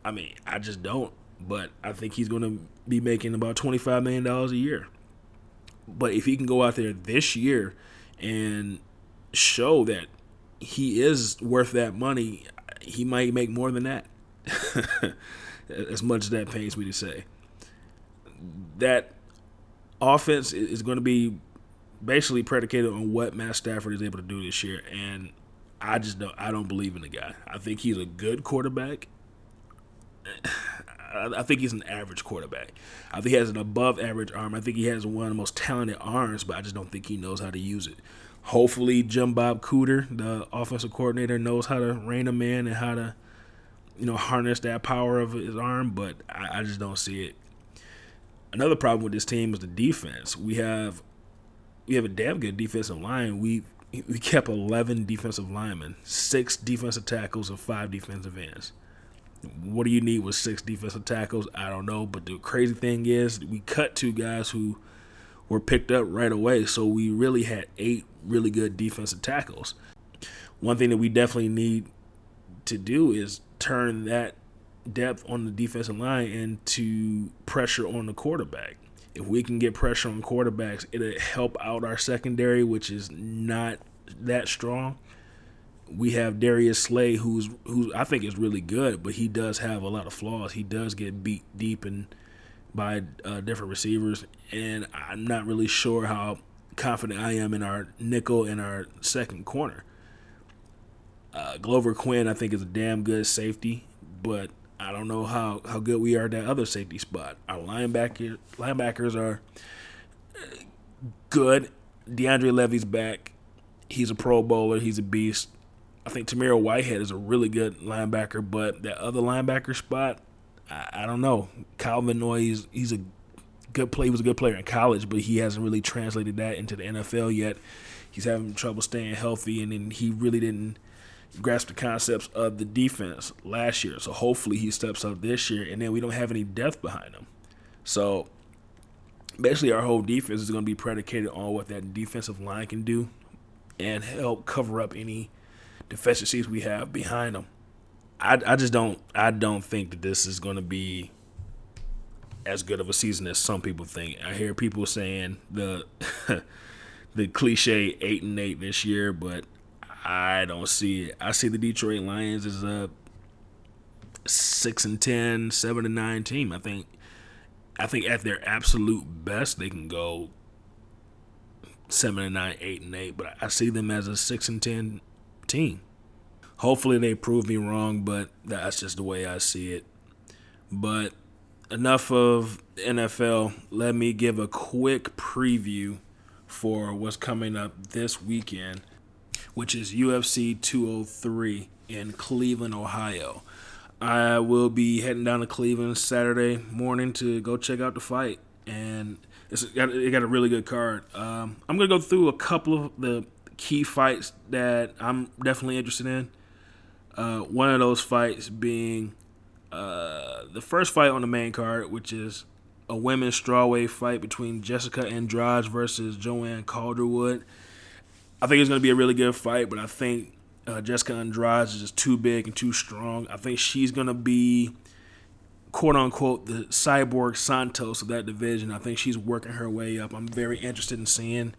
I mean, I just don't. But I think he's going to be making about twenty five million dollars a year. But if he can go out there this year and show that he is worth that money, he might make more than that. as much as that pains me to say. That offense is going to be basically predicated on what Matt Stafford is able to do this year, and I just don't. I don't believe in the guy. I think he's a good quarterback. I think he's an average quarterback. I think he has an above average arm. I think he has one of the most talented arms, but I just don't think he knows how to use it. Hopefully, Jim Bob Cooter, the offensive coordinator, knows how to rein him in and how to, you know, harness that power of his arm. But I, I just don't see it. Another problem with this team is the defense. We have we have a damn good defensive line. We we kept 11 defensive linemen, six defensive tackles, and five defensive ends. What do you need with six defensive tackles? I don't know. But the crazy thing is, we cut two guys who were picked up right away. So we really had eight really good defensive tackles. One thing that we definitely need to do is turn that depth on the defensive line into pressure on the quarterback. If we can get pressure on quarterbacks, it'll help out our secondary, which is not that strong. We have Darius Slay, who's who I think is really good, but he does have a lot of flaws. He does get beat deep and by uh, different receivers, and I'm not really sure how confident I am in our nickel and our second corner. Uh, Glover Quin, I think, is a damn good safety, but I don't know how, how good we are at that other safety spot. Our linebacker linebackers are uh, good. DeAndre Levy's back. He's a Pro Bowler. He's a beast. I think Tamir Whitehead is a really good linebacker, but that other linebacker spot, I, I don't know. Calvin Noyes, he's a good play. He was a good player in college, but he hasn't really translated that into the NFL yet. He's having trouble staying healthy, and then he really didn't grasp the concepts of the defense last year. So hopefully he steps up this year, and then we don't have any depth behind him. So basically, our whole defense is going to be predicated on what that defensive line can do and help cover up any deficiencies we have behind them. I, I just don't I don't think that this is going to be as good of a season as some people think. I hear people saying the the cliche eight and eight this year, but I don't see it. I see the Detroit Lions as a six and 10, 7 and nine team. I think I think at their absolute best they can go seven and nine, eight and eight, but I see them as a six and ten team. Hopefully they prove me wrong, but that's just the way I see it. But enough of NFL. Let me give a quick preview for what's coming up this weekend, which is UFC 203 in Cleveland, Ohio. I will be heading down to Cleveland Saturday morning to go check out the fight, and it's got, it got a really good card. Um, I'm gonna go through a couple of the key fights that I'm definitely interested in. Uh, one of those fights being Uh, the first fight on the main card, which is a women's strawweight fight between Jessica Andrade versus Joanne Calderwood. I think it's going to be a really good fight, but I think uh, Jessica Andrade is just too big and too strong. I think she's going to be quote unquote the cyborg Santos of that division. I think she's working her way up. I'm very interested in seeing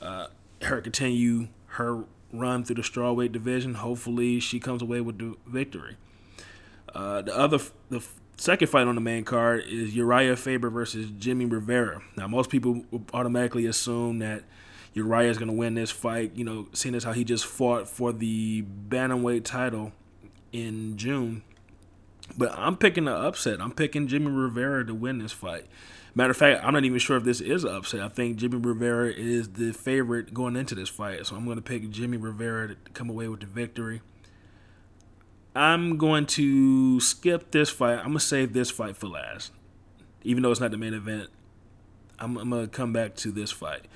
uh, her continue her run through the strawweight division. Hopefully, she comes away with the victory. Uh, the other, the second fight on the main card is Urijah Faber versus Jimmy Rivera. Now, most people automatically assume that Urijah is going to win this fight. You know, seeing as how he just fought for the bantamweight title in June. But I'm picking the upset. I'm picking Jimmy Rivera to win this fight. Matter of fact, I'm not even sure if this is an upset. I think Jimmy Rivera is the favorite going into this fight. So I'm going to pick Jimmy Rivera to come away with the victory. I'm going to skip this fight. I'm going to save this fight for last. Even though it's not the main event, I'm, I'm going to come back to this fight.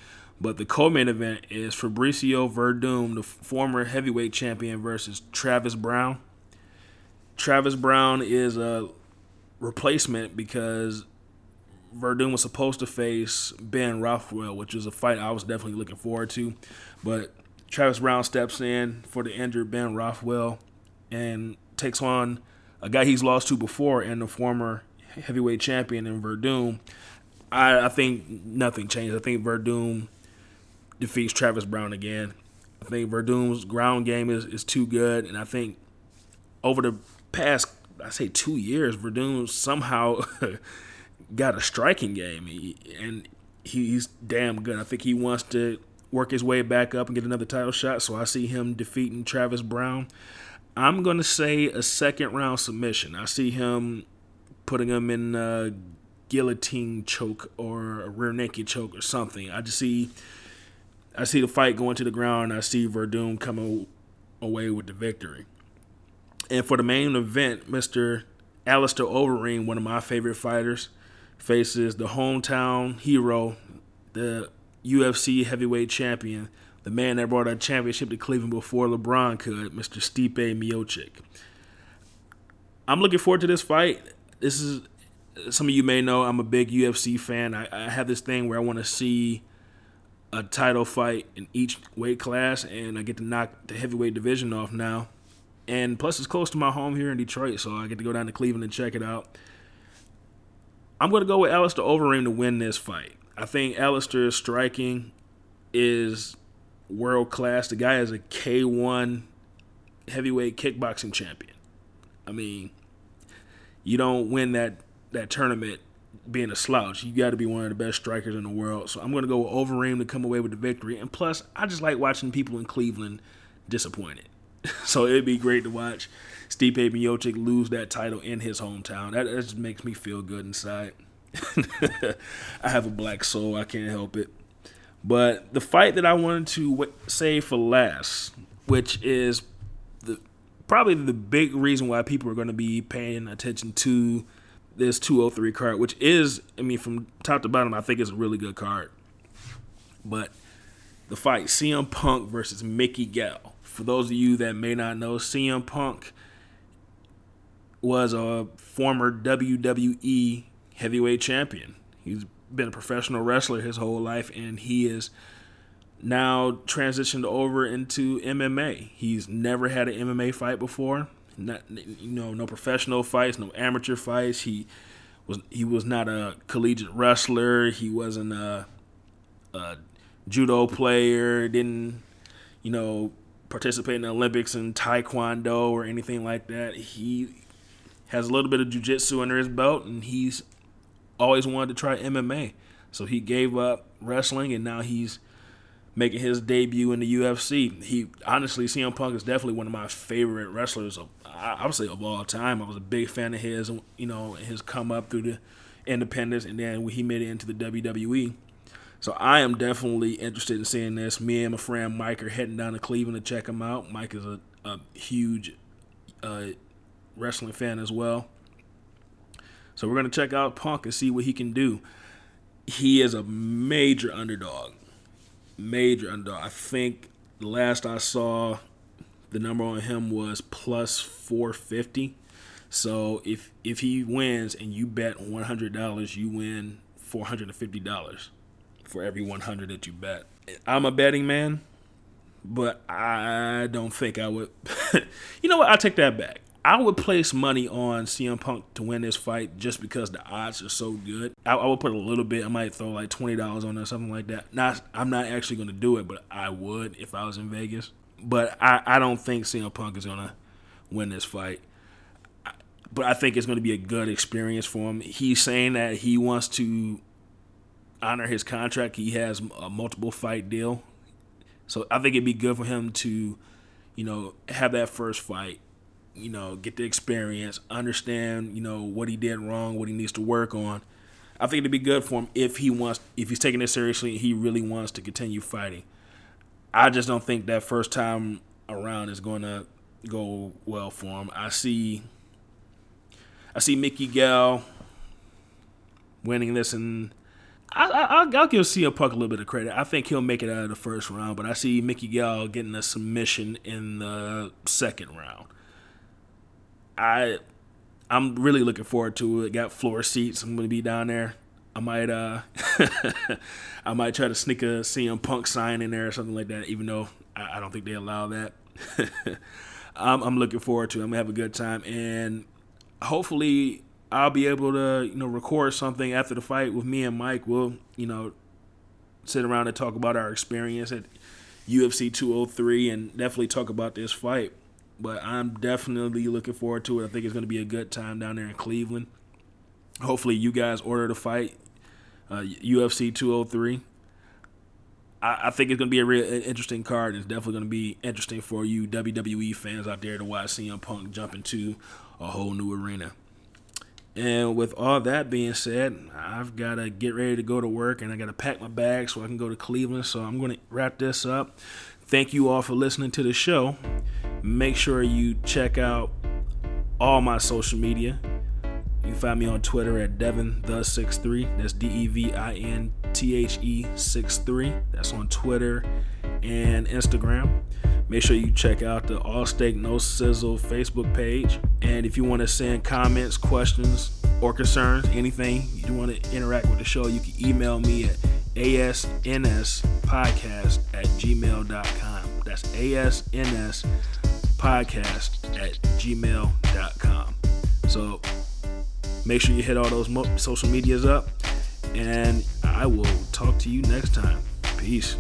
But the co-main event is Fabricio Werdum, the former heavyweight champion, versus Travis Browne. Travis Browne is a replacement because Werdum was supposed to face Ben Rothwell, which is a fight I was definitely looking forward to. But Travis Browne steps in for the injured Ben Rothwell and takes on a guy he's lost to before and the former heavyweight champion in Werdum. I, I think nothing changes. I think Werdum defeats Travis Browne again. I think Werdum's ground game is, is too good, and I think over the past, I say two years, Werdum somehow got a striking game, and he's damn good. I think he wants to work his way back up and get another title shot. So I see him defeating Travis Browne. I'm going to say a second round submission. I see him putting him in a guillotine choke or a rear naked choke or something. I just see I see the fight going to the ground. I see Werdum coming away with the victory. And for the main event, Mr. Alistair Overeem, one of my favorite fighters, faces the hometown hero, the UFC heavyweight champion, the man that brought a championship to Cleveland before LeBron could, Mr. Stipe Miocic. I'm looking forward to this fight. This is some of you may know I'm a big UFC fan. I, I have this thing where I want to see a title fight in each weight class, and I get to knock the heavyweight division off now. And plus, it's close to my home here in Detroit, so I get to go down to Cleveland and check it out. I'm going to go with Alistair Overeem to win this fight. I think Alistair's striking is world class. The guy is a K1 heavyweight kickboxing champion. I mean, you don't win that that tournament being a slouch. You got to be one of the best strikers in the world. So I'm going to go with Overeem to come away with the victory. And plus, I just like watching people in Cleveland disappointed. so it'd be great to watch Stipe Miocic lose that title in his hometown. That, that just makes me feel good inside. I have a black soul. I can't help it. But the fight that I wanted to save for last, which is the probably the big reason why people are going to be paying attention to this 203 card, which is, I mean, from top to bottom, I think it's a really good card. But the fight CM Punk versus Mickey Gall. For those of you that may not know, CM Punk was a former WWE heavyweight champion. He's been a professional wrestler his whole life, and he is now transitioned over into MMA. He's never had an MMA fight before not you know no professional fights, no amateur fights. He was he was not a collegiate wrestler. He wasn't a, a judo player. Didn't you know participate in the Olympics in taekwondo or anything like that. He has a little bit of jujitsu under his belt, and he's always wanted to try MMA. So he gave up wrestling, and now he's making his debut in the UFC. He honestly, CM Punk is definitely one of my favorite wrestlers of I would say of all time. I was a big fan of his, you know, his come up through the independents, and then he made it into the WWE. So I am definitely interested in seeing this. Me and my friend Mike are heading down to Cleveland to check him out. Mike is a, a huge uh, wrestling fan as well. So we're gonna check out Punk and see what he can do. He is a major underdog major underdog. I think the last I saw, the number on him was plus 450. So if if he wins and you bet one hundred dollars, you win four hundred and fifty dollars for every one hundred that you bet. I'm a betting man, but I don't think I would. you know what? I take that back. I would place money on CM Punk to win this fight just because the odds are so good. I, I would put a little bit. I might throw like twenty dollars on it or something like that. Not, I'm not actually going to do it, but I would if I was in Vegas. But I, I don't think CM Punk is going to win this fight. But I think it's going to be a good experience for him. He's saying that he wants to honor his contract. He has a multiple fight deal, so I think it'd be good for him to, you know, have that first fight you know, get the experience, understand, you know, what he did wrong, what he needs to work on. I think it'd be good for him if he wants, if he's taking it seriously, he really wants to continue fighting. I just don't think that first time around is going to go well for him. I see, I see Mickey Gall winning this, and I, will give CM Punk a little bit of credit. I think he'll make it out of the first round, but I see Mickey Gall getting a submission in the second round. I I'm really looking forward to it. Got floor seats. I'm gonna be down there. I might uh I might try to sneak a CM Punk sign in there or something like that, even though I, I don't think they allow that. I'm, I'm looking forward to it. I'm gonna have a good time and hopefully I'll be able to, you know, record something after the fight with me and Mike. We'll, you know, sit around and talk about our experience at UFC 203 and definitely talk about this fight but I'm definitely looking forward to it. I think it's going to be a good time down there in Cleveland. Hopefully, you guys order the fight, uh, UFC 203. I, I think it's going to be a real interesting card. It's definitely going to be interesting for you WWE fans out there to watch CM Punk jump into a whole new arena. And with all that being said, I've got to get ready to go to work and I got to pack my bag so I can go to Cleveland. So I'm going to wrap this up. Thank you all for listening to the show. Make sure you check out all my social media. You can find me on Twitter at Devin the 63. That's D E V I N T H E 63. That's on Twitter and Instagram. Make sure you check out the All Steak No Sizzle Facebook page. And if you want to send comments, questions, or concerns, anything you want to interact with the show, you can email me at asnspodcast at gmail.com. That's asns podcast at gmail.com. So make sure you hit all those social medias up, and I will talk to you next time. Peace.